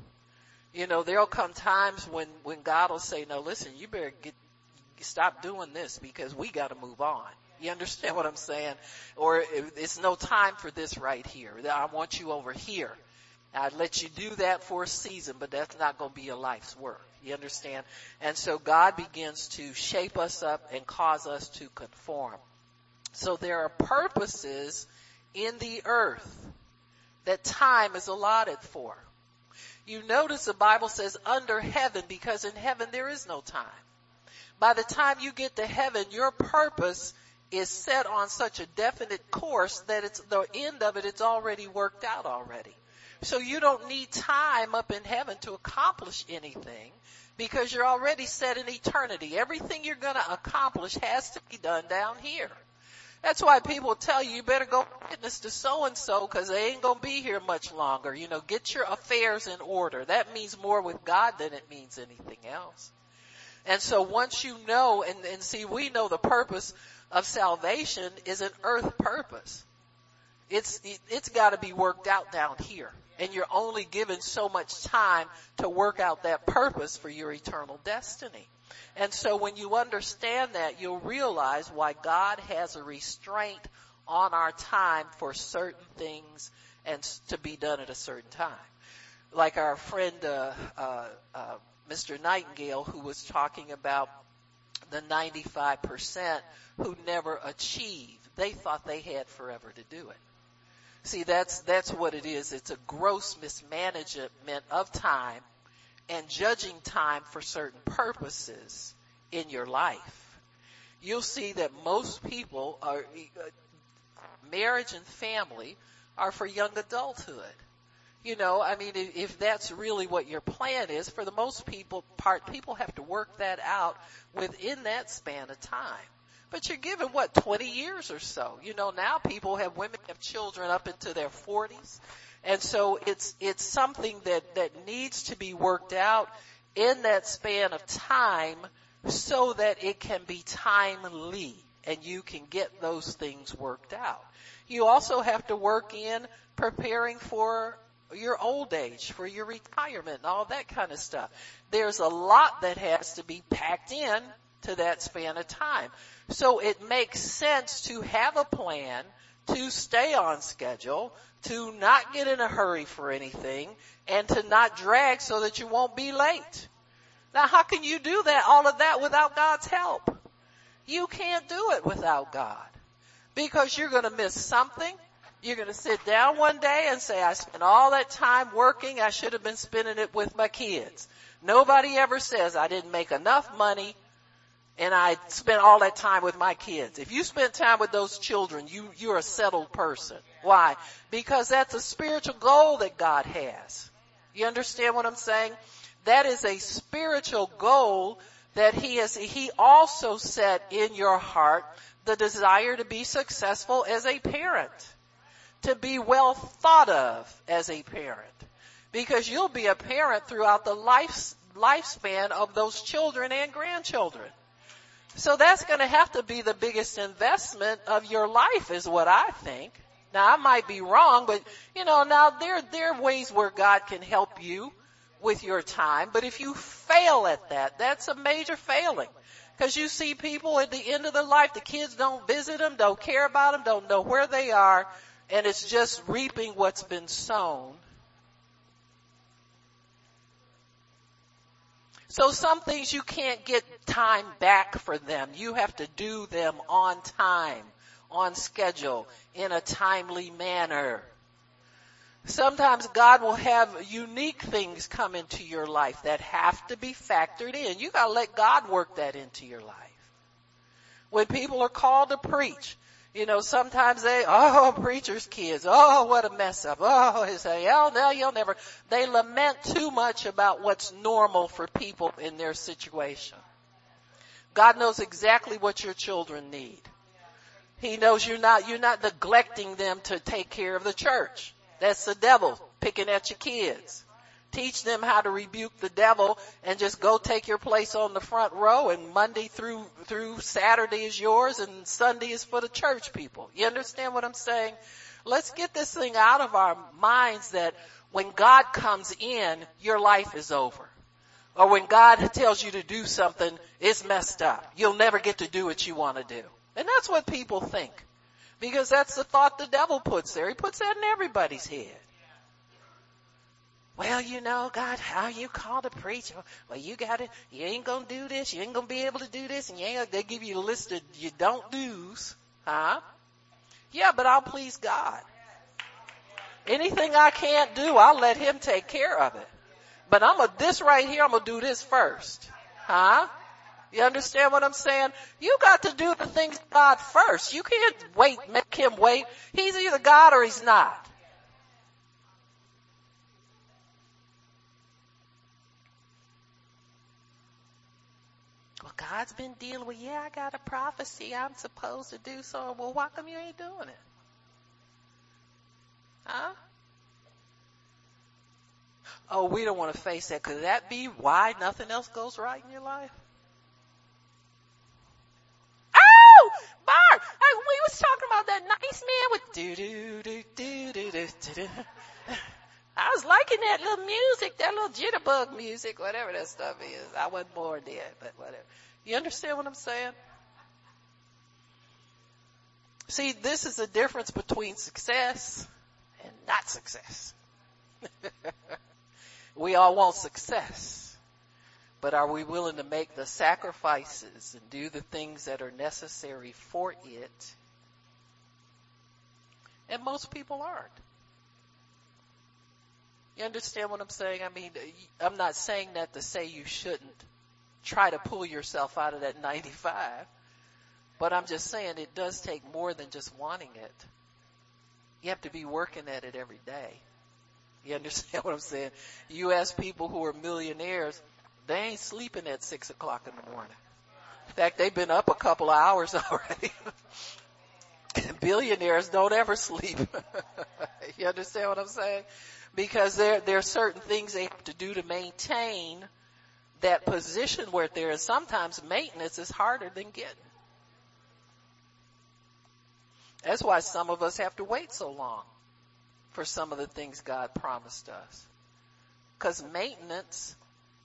You know, there'll come times when, when God will say, no, listen, you better get, stop doing this because we got to move on. You understand what I'm saying? Or it's no time for this right here. I want you over here. I'd let you do that for a season, but that's not going to be your life's work. You understand? And so God begins to shape us up and cause us to conform. So there are purposes in the earth that time is allotted for. You notice the Bible says under heaven because in heaven there is no time. By the time you get to heaven, your purpose is set on such a definite course that it's the end of it, it's already worked out already. So you don't need time up in heaven to accomplish anything because you're already set in eternity. Everything you're to accomplish has to be done down here. That's why people tell you you better go witness to so and so because they ain't gonna be here much longer. You know, get your affairs in order. That means more with God than it means anything else. And so once you know, and, and see, we know the purpose of salvation is an earth purpose. It's, it, it's gotta be worked out down here. And you're only given so much time to work out that purpose for your eternal destiny. And so when you understand that, you'll realize why God has a restraint on our time for certain things and to be done at a certain time. Like our friend, uh, uh, uh, Mr. Nightingale, who was talking about the 95% who never achieve. They thought they had forever to do it. See, that's, that's what it is. It's a gross mismanagement of time and judging time for certain purposes in your life. You'll see that most people are, uh, marriage and family are for young adulthood. You know, I mean, if that's really what your plan is, for the most people part, people have to work that out within that span of time. But you're given what, 20 years or so. You know, now people have, women have children up into their 40s. And so it's, it's something that, that needs to be worked out in that span of time so that it can be timely and you can get those things worked out. You also have to work in preparing for your old age, for your retirement and all that kind of stuff. There's a lot that has to be packed in to that span of time. So it makes sense to have a plan, to stay on schedule, to not get in a hurry for anything, and to not drag so that you won't be late. Now how can you do that, all of that without God's help? You can't do it without God. Because you're gonna miss something, you're going to sit down one day and say, I spent all that time working. I should have been spending it with my kids. Nobody ever says I didn't make enough money and I spent all that time with my kids. If you spend time with those children, you, you're a settled person. Why? Because that's a spiritual goal that God has. You understand what I'm saying? That is a spiritual goal that he has, he also set in your heart the desire to be successful as a parent. To be well thought of as a parent. Because you'll be a parent throughout the life, lifespan of those children and grandchildren. So that's going to have to be the biggest investment of your life is what I think. Now I might be wrong, but you know, now there, there are ways where God can help you with your time, but if you fail at that, that's a major failing. Cause you see people at the end of their life, the kids don't visit them, don't care about them, don't know where they are, and it's just reaping what's been sown. So some things you can't get time back for them. You have to do them on time, on schedule, in a timely manner. Sometimes God will have unique things come into your life that have to be factored in. You gotta let God work that into your life. When people are called to preach, you know, sometimes they, oh, preacher's kids, oh, what a mess up. Oh, they say, oh, no, you'll never. They lament too much about what's normal for people in their situation. God knows exactly what your children need. He knows you're not, you're not neglecting them to take care of the church. That's the devil picking at your kids. Teach them how to rebuke the devil and just go take your place on the front row and Monday through, through Saturday is yours and Sunday is for the church people. You understand what I'm saying? Let's get this thing out of our minds that when God comes in, your life is over. Or when God tells you to do something, it's messed up. You'll never get to do what you want to do. And that's what people think. Because that's the thought the devil puts there. He puts that in everybody's head. Well, you know, God, how you called to preach? Well, you got to, you ain't gonna do this, you ain't gonna be able to do this, and you ain't, they give you a list of you don't do's, huh? Yeah, but I'll please God. Anything I can't do, I'll let Him take care of it. But I'm gonna, this right here, I'm gonna do this first. Huh? You understand what I'm saying? You got to do the things God first. You can't wait, make Him wait. He's either God or He's not. God's been dealing with, yeah, I got a prophecy I'm supposed to do so. Well, why come you ain't doing it? Huh? Oh, we don't want to face that. Could that be why nothing else goes right in your life? Oh, Bart, we was talking about that nice man with do do do do do do do. I was liking that little music, that little jitterbug music, whatever that stuff is. I wasn't born then, but whatever. You understand what I'm saying? See, this is the difference between success and not success. we all want success, but are we willing to make the sacrifices and do the things that are necessary for it? And most people aren't. You understand what I'm saying? I mean, I'm not saying that to say you shouldn't try to pull yourself out of that 95. But I'm just saying it does take more than just wanting it. You have to be working at it every day. You understand what I'm saying? You ask people who are millionaires, they ain't sleeping at six o'clock in the morning. In fact, they've been up a couple of hours already. Billionaires don't ever sleep. you understand what I'm saying? Because there, there are certain things they have to do to maintain that position where there is sometimes maintenance is harder than getting. That's why some of us have to wait so long for some of the things God promised us. Cause maintenance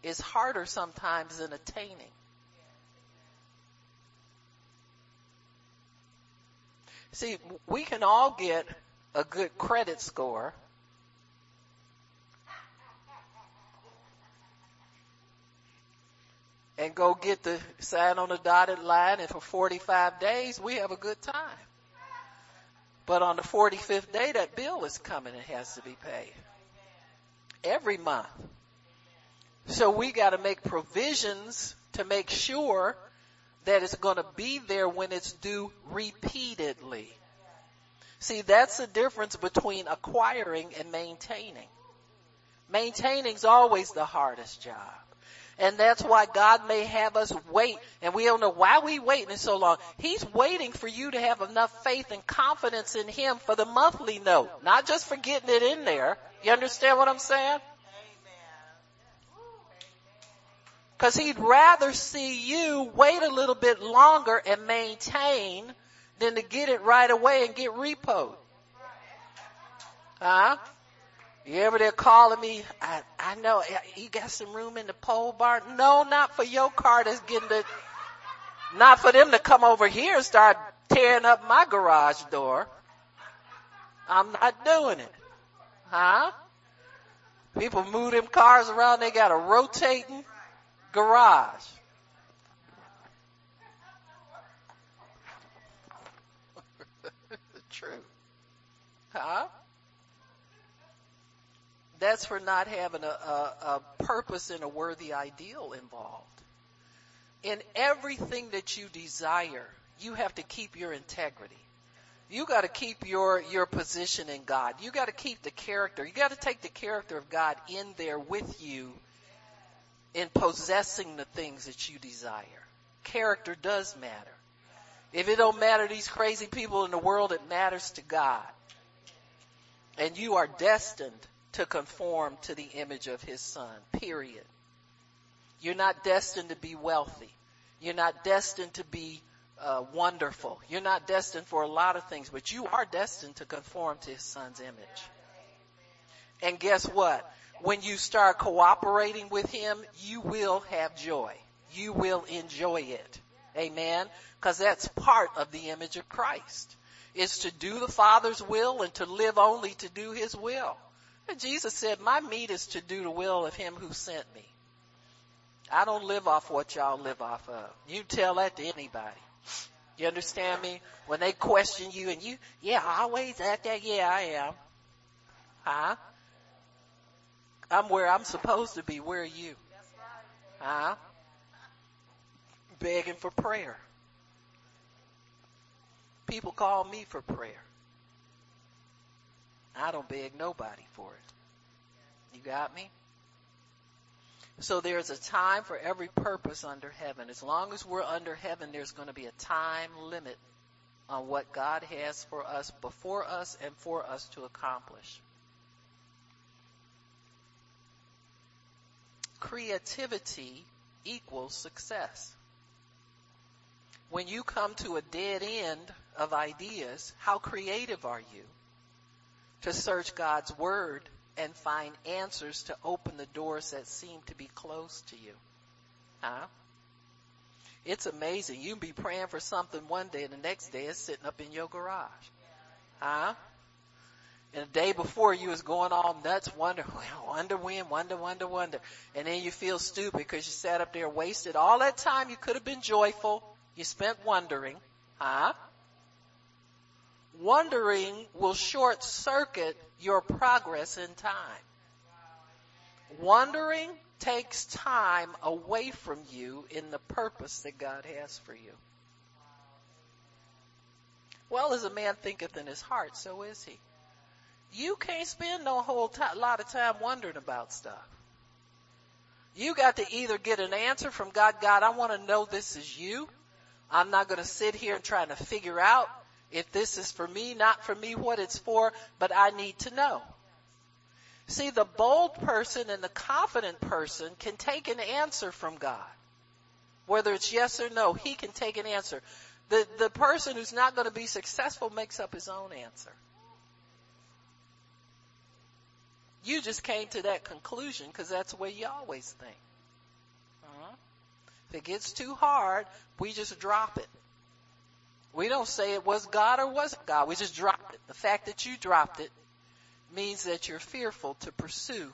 is harder sometimes than attaining. See, we can all get a good credit score and go get the sign on the dotted line and for 45 days we have a good time. But on the 45th day that bill is coming and has to be paid. Every month. So we gotta make provisions to make sure that it's to be there when it's due repeatedly. See, that's the difference between acquiring and maintaining. Maintaining is always the hardest job. And that's why God may have us wait. And we don't know why we waiting so long. He's waiting for you to have enough faith and confidence in Him for the monthly note. Not just for getting it in there. You understand what I'm saying? Amen. Cause He'd rather see you wait a little bit longer and maintain than to get it right away and get repoed. Huh? You ever there calling me? I, I know you got some room in the pole barn. No, not for your car that's getting the, not for them to come over here and start tearing up my garage door. I'm not doing it. Huh? People move them cars around, they got a rotating garage. True. Huh? That's for not having a, a, a purpose and a worthy ideal involved. In everything that you desire, you have to keep your integrity. You gotta keep your, your position in God. You gotta keep the character. You gotta take the character of God in there with you in possessing the things that you desire. Character does matter. If it don't matter to these crazy people in the world, it matters to God. And you are destined to conform to the image of his son, period. You're not destined to be wealthy. You're not destined to be uh, wonderful. You're not destined for a lot of things, but you are destined to conform to his son's image. And guess what? When you start cooperating with him, you will have joy. You will enjoy it. Amen. Cause that's part of the image of Christ. Is to do the Father's will and to live only to do his will. Jesus said, my meat is to do the will of him who sent me. I don't live off what y'all live off of. You tell that to anybody. You understand me? When they question you and you, yeah, I always at that, yeah, I am. Huh? I'm where I'm supposed to be. Where are you? Huh? Begging for prayer. People call me for prayer. I don't beg nobody for it. You got me? So there's a time for every purpose under heaven. As long as we're under heaven, there's going to be a time limit on what God has for us, before us, and for us to accomplish. Creativity equals success. When you come to a dead end of ideas, how creative are you? To search God's Word and find answers to open the doors that seem to be closed to you. Huh? It's amazing. You can be praying for something one day and the next day it's sitting up in your garage. Huh? And the day before you was going all nuts, wonder, wonder when, wonder, wonder, wonder. And then you feel stupid because you sat up there wasted all that time you could have been joyful. You spent wondering. Huh? Wondering will short circuit your progress in time. Wondering takes time away from you in the purpose that God has for you. Well, as a man thinketh in his heart, so is he. You can't spend no whole t- lot of time wondering about stuff. You got to either get an answer from God, God, I want to know this is you. I'm not going to sit here and try to figure out if this is for me, not for me, what it's for, but I need to know. See, the bold person and the confident person can take an answer from God. Whether it's yes or no, he can take an answer. The, the person who's not going to be successful makes up his own answer. You just came to that conclusion because that's the way you always think. Uh-huh. If it gets too hard, we just drop it. We don't say it was God or wasn't God. We just dropped it. The fact that you dropped it means that you're fearful to pursue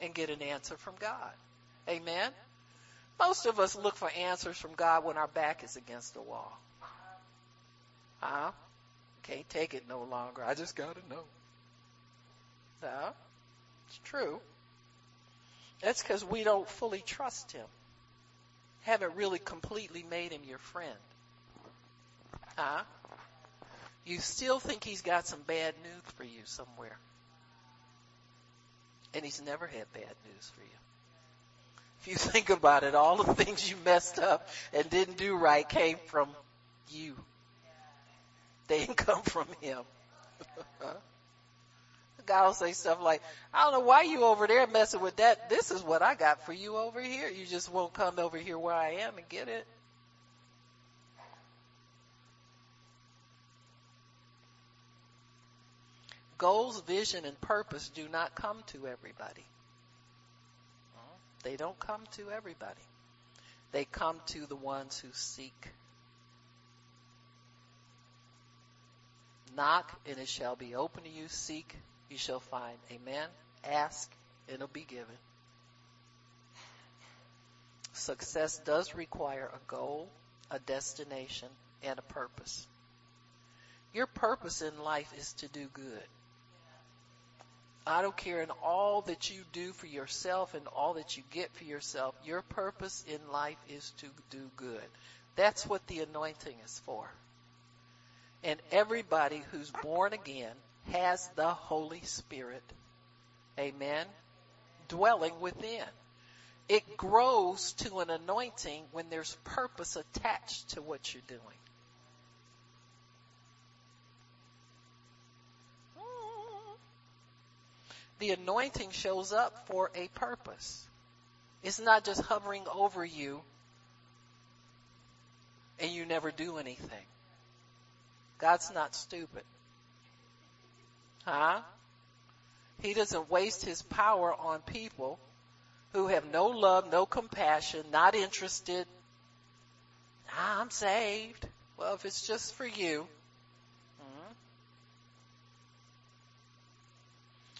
and get an answer from God. Amen? Most of us look for answers from God when our back is against the wall. Huh? Can't take it no longer. I just gotta know. Huh? It's true. That's because we don't fully trust Him. haven't really completely made him your friend. Huh? You still think he's got some bad news for you somewhere. And he's never had bad news for you. If you think about it, all the things you messed up and didn't do right came from you. They didn't come from him. God will say stuff like, I don't know why you over there messing with that. This is what I got for you over here. You just won't come over here where I am and get it. Goals, vision, and purpose do not come to everybody. They don't come to everybody. They come to the ones who seek. Knock and it shall be open to you. Seek, you shall find. Amen. Ask and it'll be given. Success does require a goal, a destination, and a purpose. Your purpose in life is to do good. I don't care in all that you do for yourself and all that you get for yourself. Your purpose in life is to do good. That's what the anointing is for. And everybody who's born again has the Holy Spirit. Amen. Dwelling within. It grows to an anointing when there's purpose attached to what you're doing. The anointing shows up for a purpose. It's not just hovering over you and you never do anything. God's not stupid. Huh? He doesn't waste his power on people who have no love, no compassion, not interested. I'm saved. Well, if it's just for you. Hmm.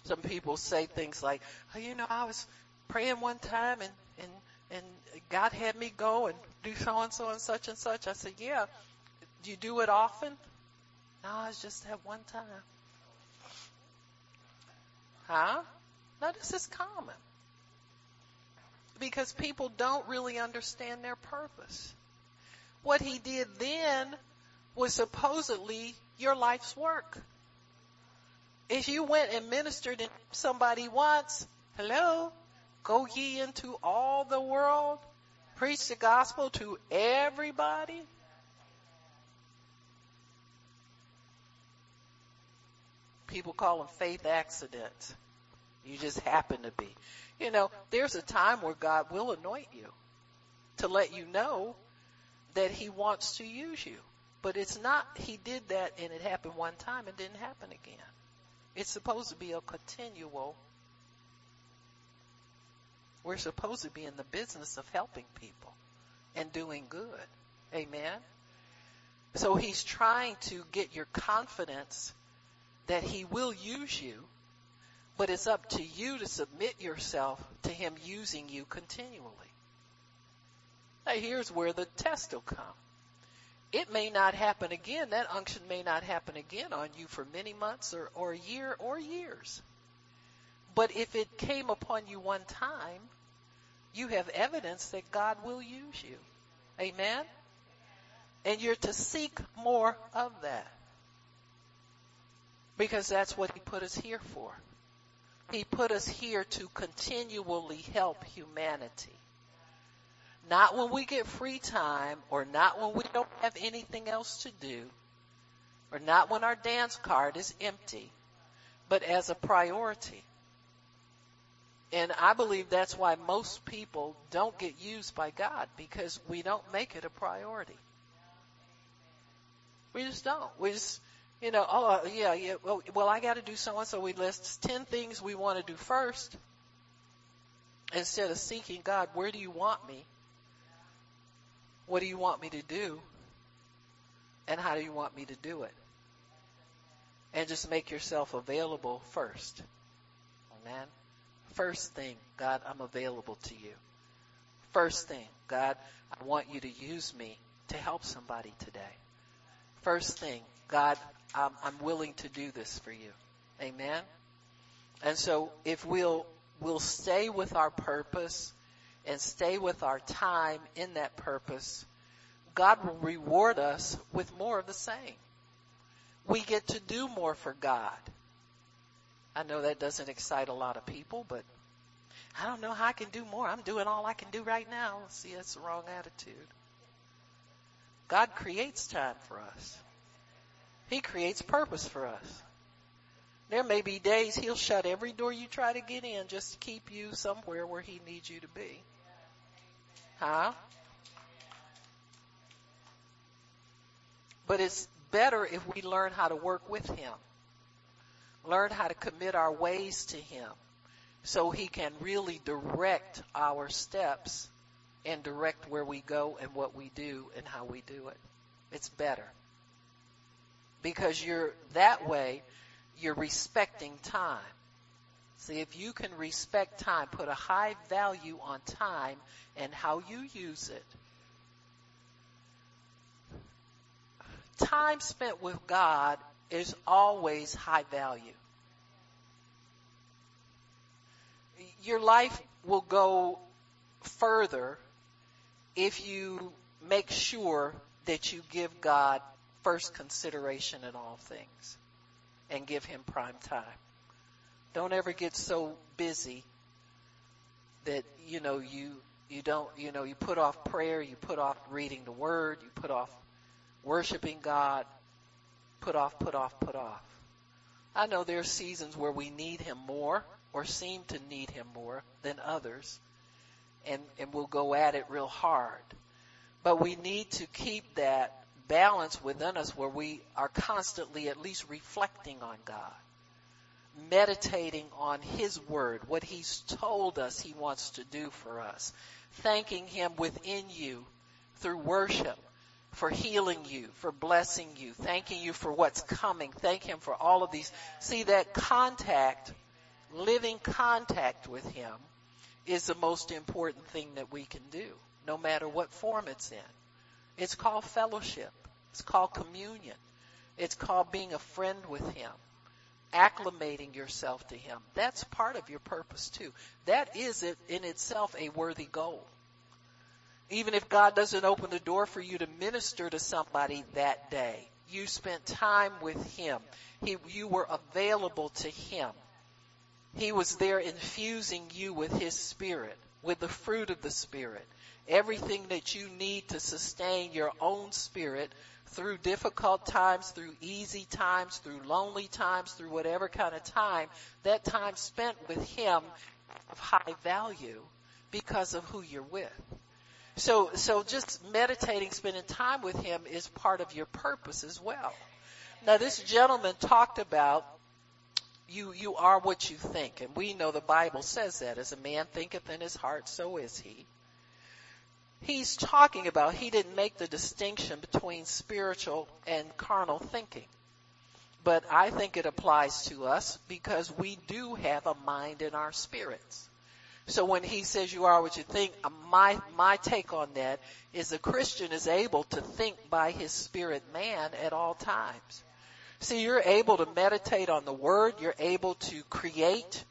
Some people say things like, oh, you know, I was praying one time and, and, and God had me go and do so and so and such and such. I said, yeah. Do you do it often? No, it's just that one time. Huh? No, this is common. Because people don't really understand their purpose. What he did then was supposedly your life's work. If you went and ministered to somebody once, hello, go ye into all the world, preach the gospel to everybody. People call them faith accidents. You just happen to be. You know, there's a time where God will anoint you to let you know that he wants to use you. But it's not, he did that and it happened one time and didn't happen again. It's supposed to be a continual, we're supposed to be in the business of helping people and doing good. Amen. So he's trying to get your confidence that he will use you, but it's up to you to submit yourself to him using you continually. Now here's where the test will come. It may not happen again. That unction may not happen again on you for many months or, or a year or years. But if it came upon you one time, you have evidence that God will use you. Amen? And you're to seek more of that. Because that's what he put us here for. He put us here to continually help humanity. Not when we get free time or not when we don't have anything else to do or not when our dance card is empty, but as a priority. And I believe that's why most people don't get used by God because we don't make it a priority. We just don't. We just, you know, oh uh, yeah, yeah. Well, well I got to do so and so. We list ten things we want to do first, instead of seeking God. Where do you want me? What do you want me to do? And how do you want me to do it? And just make yourself available first. Amen. First thing, God, I'm available to you. First thing, God, I want you to use me to help somebody today. First thing, God, I'm, I'm willing to do this for you. Amen. And so if we'll, we'll stay with our purpose and stay with our time in that purpose, God will reward us with more of the same. We get to do more for God. I know that doesn't excite a lot of people, but I don't know how I can do more. I'm doing all I can do right now. See, that's the wrong attitude. God creates time for us. He creates purpose for us. There may be days he'll shut every door you try to get in just to keep you somewhere where he needs you to be. Huh? But it's better if we learn how to work with him. Learn how to commit our ways to him so he can really direct our steps and direct where we go and what we do and how we do it. It's better. Because you're that way, you're respecting time. See, if you can respect time, put a high value on time and how you use it. Time spent with God is always high value. Your life will go further if you make sure that you give God first consideration in all things and give him prime time. Don't ever get so busy that, you know, you, you don't, you know, you put off prayer, you put off reading the word, you put off worshiping God, put off, put off, put off. I know there are seasons where we need him more or seem to need him more than others and, and we'll go at it real hard. But we need to keep that balance within us where we are constantly at least reflecting on God, meditating on His Word, what He's told us He wants to do for us, thanking Him within you through worship for healing you, for blessing you, thanking you for what's coming, thank Him for all of these. See that contact, living contact with Him is the most important thing that we can do, no matter what form it's in. It's called fellowship. It's called communion. It's called being a friend with Him. Acclimating yourself to Him. That's part of your purpose too. That is in itself a worthy goal. Even if God doesn't open the door for you to minister to somebody that day, you spent time with Him. He, you were available to Him. He was there infusing you with His Spirit, with the fruit of the Spirit. Everything that you need to sustain your own spirit through difficult times, through easy times, through lonely times, through whatever kind of time, that time spent with Him of high value because of who you're with. So, so just meditating, spending time with Him is part of your purpose as well. Now this gentleman talked about you, you are what you think. And we know the Bible says that. As a man thinketh in his heart, so is he. He's talking about he didn't make the distinction between spiritual and carnal thinking. But I think it applies to us because we do have a mind in our spirits. So when he says you are what you think, uh, my, my take on that is a Christian is able to think by his spirit man at all times. See, you're able to meditate on the word. You're able to create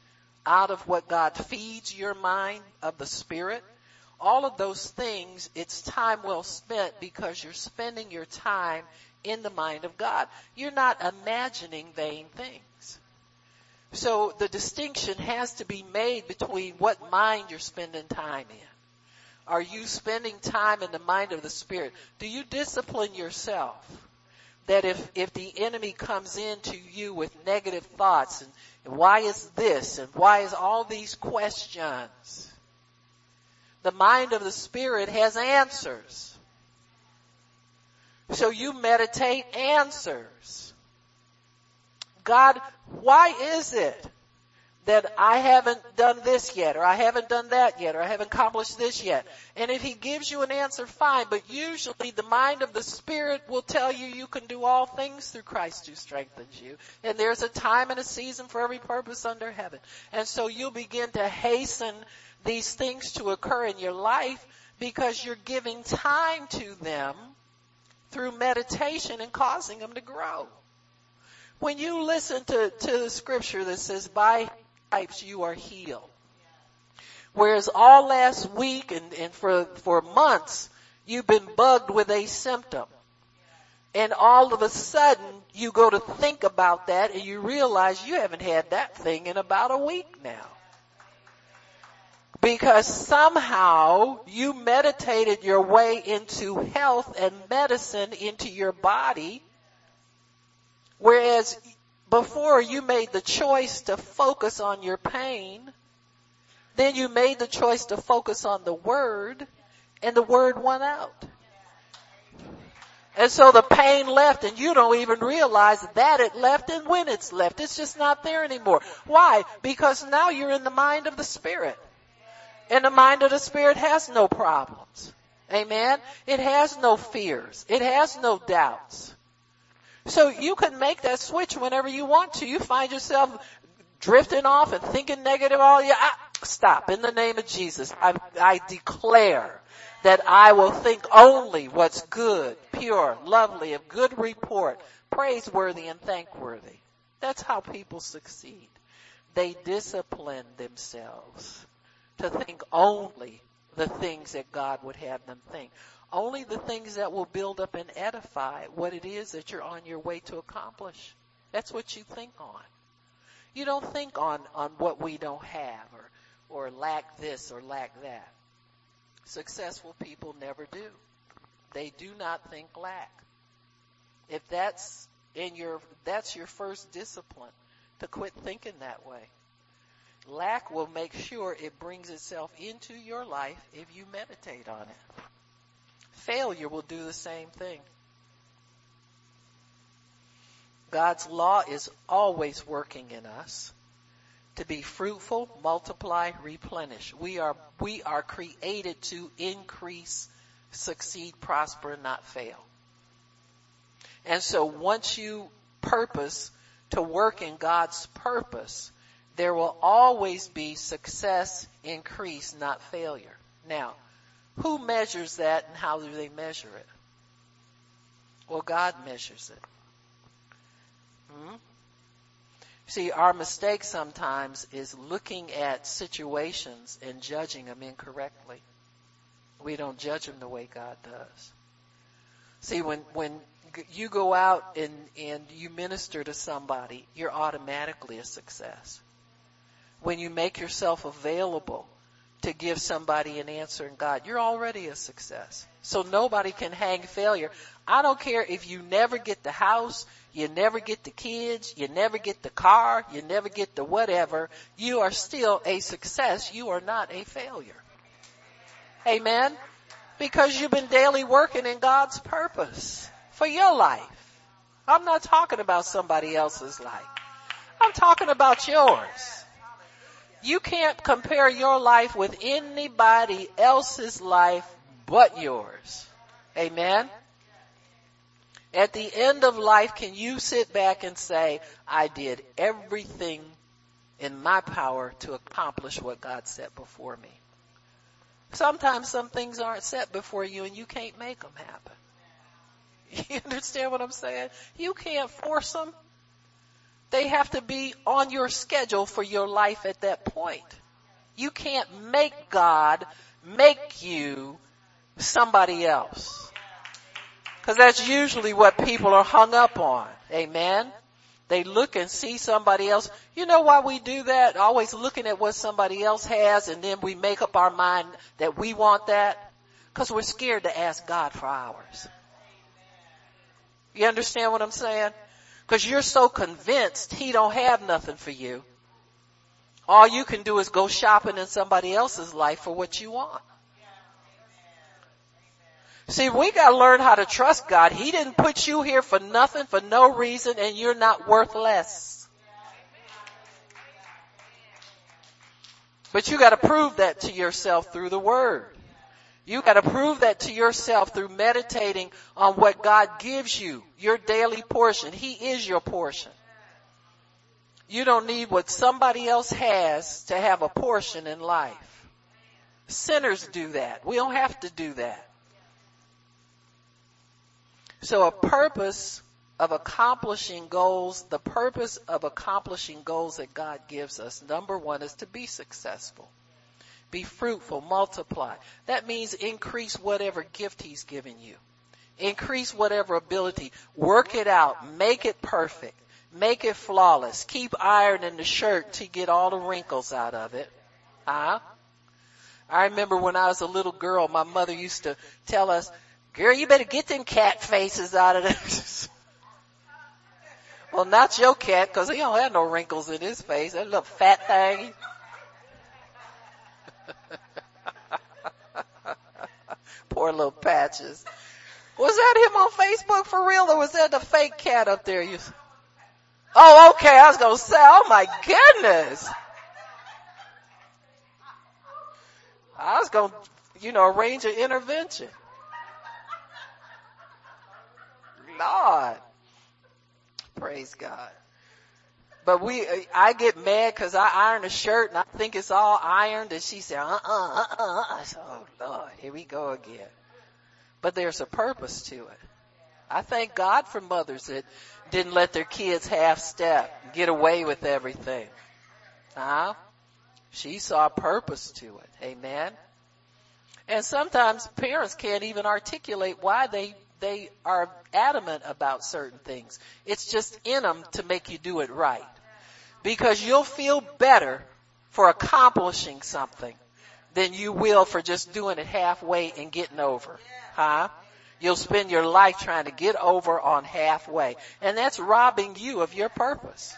out of what God feeds your mind of the spirit. All of those things, it's time well spent because you're spending your time in the mind of God. You're not imagining vain things. So the distinction has to be made between what mind you're spending time in. Are you spending time in the mind of the Spirit? Do you discipline yourself? that if, if the enemy comes into you with negative thoughts and, and why is this and why is all these questions, the mind of the spirit has answers. So you meditate answers. God, why is it that I haven't done this yet, or I haven't done that yet, or I haven't accomplished this yet. And if he gives you an answer, fine, but usually the mind of the Spirit will tell you you can do all things through Christ who strengthens you. And there's a time and a season for every purpose under heaven. And so you'll begin to hasten these things to occur in your life because you're giving time to them through meditation and causing them to grow. When you listen to, to the scripture that says, by stripes you are healed. Whereas all last week and, and for, for months, you've been bugged with a symptom. And all of a sudden, you go to think about that and you realize you haven't had that thing in about a week now. Because somehow you meditated your way into health and medicine into your body, whereas before you made the choice to focus on your pain, then you made the choice to focus on the word, and the word won out. And so the pain left and you don't even realize that it left and when it's left. It's just not there anymore. Why? Because now you're in the mind of the Spirit. And the mind of the Spirit has no problems. Amen? It has no fears. It has no doubts. So you can make that switch whenever you want to. You find yourself drifting off and thinking negative all yeah, ah, stop in the name of Jesus. I, I declare that I will think only what's good, pure, lovely, of good report, praiseworthy and thankworthy. That's how people succeed. They discipline themselves to think only the things that God would have them think. Only the things that will build up and edify what it is that you're on your way to accomplish. That's what you think on. You don't think on, on what we don't have or, or lack this or lack that. Successful people never do. They do not think lack. If that's in your, that's your first discipline to quit thinking that way. Lack will make sure it brings itself into your life if you meditate on it. Failure will do the same thing. God's law is always working in us to be fruitful, multiply, replenish. We are, we are created to increase, succeed, prosper, and not fail. And so once you purpose to work in God's purpose, there will always be success, increase, not failure. Now, who measures that and how do they measure it? Well, God measures it. Hmm? See, our mistake sometimes is looking at situations and judging them incorrectly. We don't judge them the way God does. See, when, when you go out and, and you minister to somebody, you're automatically a success. When you make yourself available to give somebody an answer in God, you're already a success. So nobody can hang failure. I don't care if you never get the house, you never get the kids, you never get the car, you never get the whatever, you are still a success. You are not a failure. Amen? Because you've been daily working in God's purpose for your life. I'm not talking about somebody else's life. I'm talking about yours. You can't compare your life with anybody else's life but yours. Amen. At the end of life, can you sit back and say, I did everything in my power to accomplish what God set before me? Sometimes some things aren't set before you and you can't make them happen. You understand what I'm saying? You can't force them. They have to be on your schedule for your life at that point. You can't make God make you somebody else. Cause that's usually what people are hung up on. Amen. They look and see somebody else. You know why we do that? Always looking at what somebody else has and then we make up our mind that we want that. Cause we're scared to ask God for ours. You understand what I'm saying? Cause you're so convinced he don't have nothing for you. All you can do is go shopping in somebody else's life for what you want. See, we gotta learn how to trust God. He didn't put you here for nothing, for no reason, and you're not worth less. But you gotta prove that to yourself through the Word. You gotta prove that to yourself through meditating on what God gives you, your daily portion. He is your portion. You don't need what somebody else has to have a portion in life. Sinners do that. We don't have to do that. So a purpose of accomplishing goals, the purpose of accomplishing goals that God gives us, number one is to be successful Be fruitful, multiply. That means increase whatever gift he's given you. Increase whatever ability. Work it out. Make it perfect. Make it flawless. Keep iron in the shirt to get all the wrinkles out of it. Huh? I remember when I was a little girl, my mother used to tell us, girl, you better get them cat faces out of there. well, not your cat, cause he don't have no wrinkles in his face. That little fat thing. Poor little patches. Was that him on Facebook for real or was that the fake cat up there? You... Oh, okay. I was going to say, oh my goodness. I was going to, you know, arrange an intervention. Lord. Praise God. But we, I get mad cause I iron a shirt and I think it's all ironed and she said, uh-uh, uh-uh, uh. Said, oh Lord, here we go again. But there's a purpose to it. I thank God for mothers that didn't let their kids half step, get away with everything. Huh? She saw purpose to it. Amen. And sometimes parents can't even articulate why they, they are adamant about certain things. It's just in them to make you do it right. Because you'll feel better for accomplishing something than you will for just doing it halfway and getting over. Huh? You'll spend your life trying to get over on halfway. And that's robbing you of your purpose.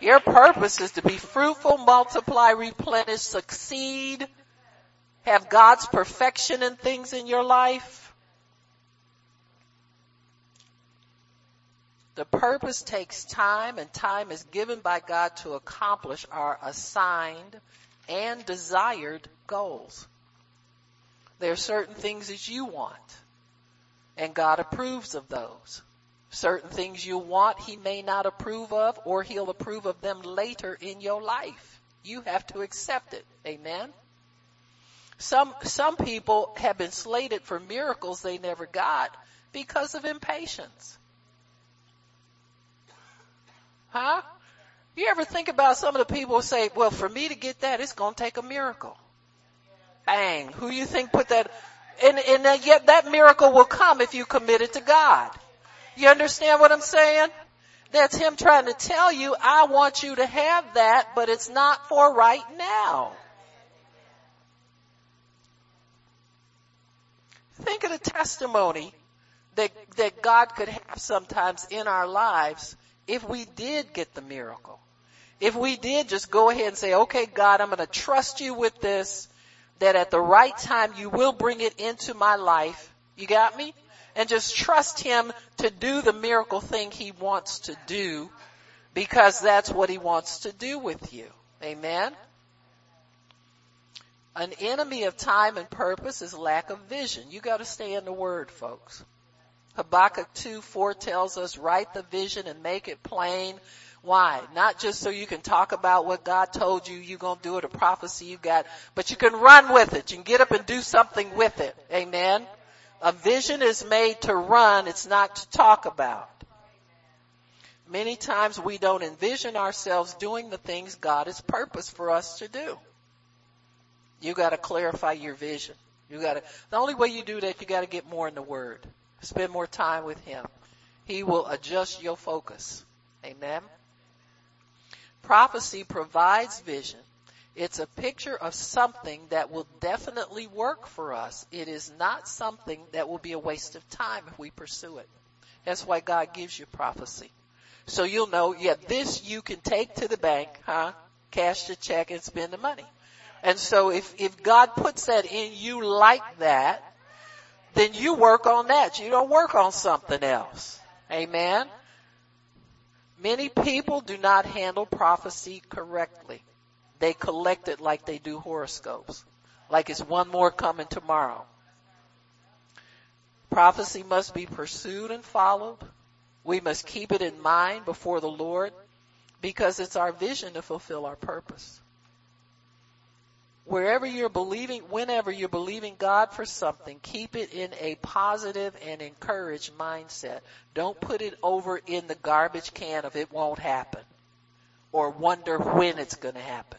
Your purpose is to be fruitful, multiply, replenish, succeed, have God's perfection in things in your life. The purpose takes time and time is given by God to accomplish our assigned and desired goals. There are certain things that you want and God approves of those. Certain things you want, He may not approve of or He'll approve of them later in your life. You have to accept it. Amen. Some, some people have been slated for miracles they never got because of impatience. Huh? You ever think about some of the people say, well, for me to get that, it's going to take a miracle. Bang. Who you think put that? And, and yet that miracle will come if you commit it to God. You understand what I'm saying? That's him trying to tell you, I want you to have that, but it's not for right now. Think of the testimony that, that God could have sometimes in our lives if we did get the miracle. If we did just go ahead and say, okay, God, I'm going to trust you with this, that at the right time you will bring it into my life. You got me? And just trust him to do the miracle thing he wants to do because that's what he wants to do with you. Amen? An enemy of time and purpose is lack of vision. You gotta stay in the word, folks. Habakkuk 2, 4 tells us, write the vision and make it plain. Why? Not just so you can talk about what God told you you're gonna do it, a prophecy you got, but you can run with it. You can get up and do something with it. Amen? A vision is made to run, it's not to talk about. Many times we don't envision ourselves doing the things God has purposed for us to do. You gotta clarify your vision. You gotta, the only way you do that, you gotta get more in the Word. Spend more time with Him. He will adjust your focus. Amen. Prophecy provides vision. It's a picture of something that will definitely work for us. It is not something that will be a waste of time if we pursue it. That's why God gives you prophecy. So you'll know, yeah, this you can take to the bank, huh? Cash the check and spend the money. And so if, if God puts that in you like that, then you work on that. You don't work on something else. Amen. Many people do not handle prophecy correctly. They collect it like they do horoscopes. Like it's one more coming tomorrow. Prophecy must be pursued and followed. We must keep it in mind before the Lord because it's our vision to fulfill our purpose wherever you're believing, whenever you're believing God for something, keep it in a positive and encouraged mindset. Don't put it over in the garbage can of it won't happen or wonder when it's going to happen.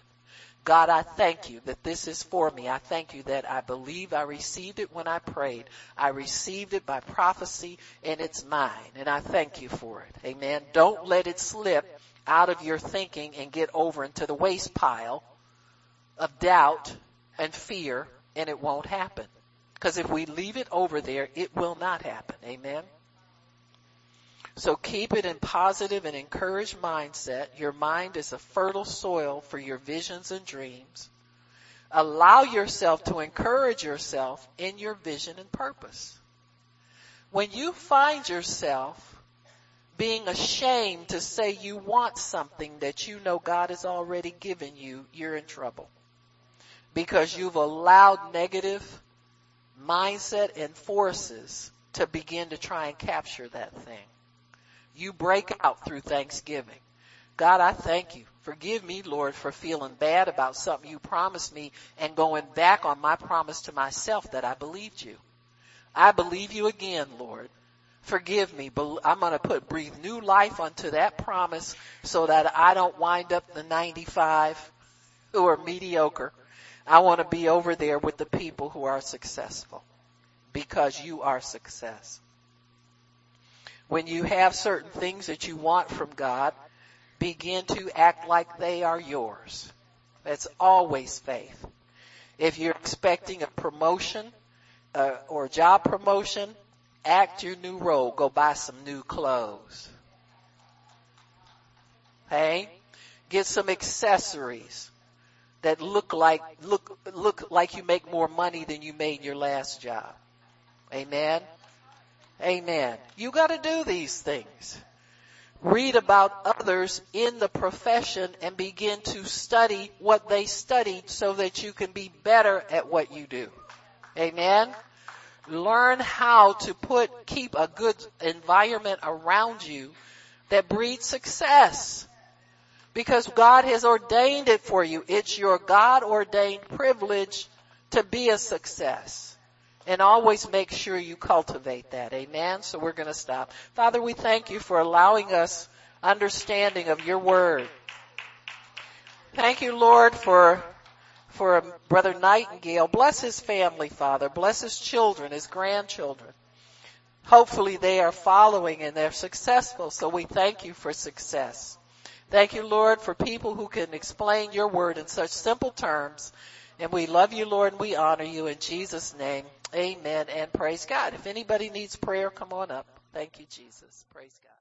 God, I thank you that this is for me. I thank you that I believe I received it when I prayed. I received it by prophecy and it's mine. And I thank you for it. Amen. Don't let it slip out of your thinking and get over into the waste pile of doubt and fear and it won't happen. Because if we leave it over there, it will not happen. Amen. So keep it in positive and encouraged mindset. Your mind is a fertile soil for your visions and dreams. Allow yourself to encourage yourself in your vision and purpose. When you find yourself being ashamed to say you want something that you know God has already given you, you're in trouble. Because you've allowed negative mindset and forces to begin to try and capture that thing. You break out through thanksgiving. God, I thank you. Forgive me, Lord, for feeling bad about something you promised me and going back on my promise to myself that I believed you. I believe you again, Lord. Forgive me. I'm going to put breathe new life onto that promise so that I don't wind up the 95 who are mediocre. I want to be over there with the people who are successful because you are success. When you have certain things that you want from God, begin to act like they are yours. That's always faith. If you're expecting a promotion uh, or job promotion, act your new role. Go buy some new clothes. Hey, get some accessories that look like look look like you make more money than you made in your last job. Amen. Amen. You gotta do these things. Read about others in the profession and begin to study what they studied so that you can be better at what you do. Amen. Learn how to put, keep a good environment around you that breeds success. Because God has ordained it for you. It's your God ordained privilege to be a success. And always make sure you cultivate that. Amen. So we're going to stop. Father, we thank you for allowing us understanding of your word. Thank you, Lord, for for Brother Nightingale. Bless his family, Father. Bless his children, his grandchildren. Hopefully they are following and they're successful. So we thank you for success. Thank you, Lord, for people who can explain your word in such simple terms. And we love you, Lord, and we honor you in Jesus' name. Amen and praise God. If anybody needs prayer, come on up. Thank you, Jesus. Praise God.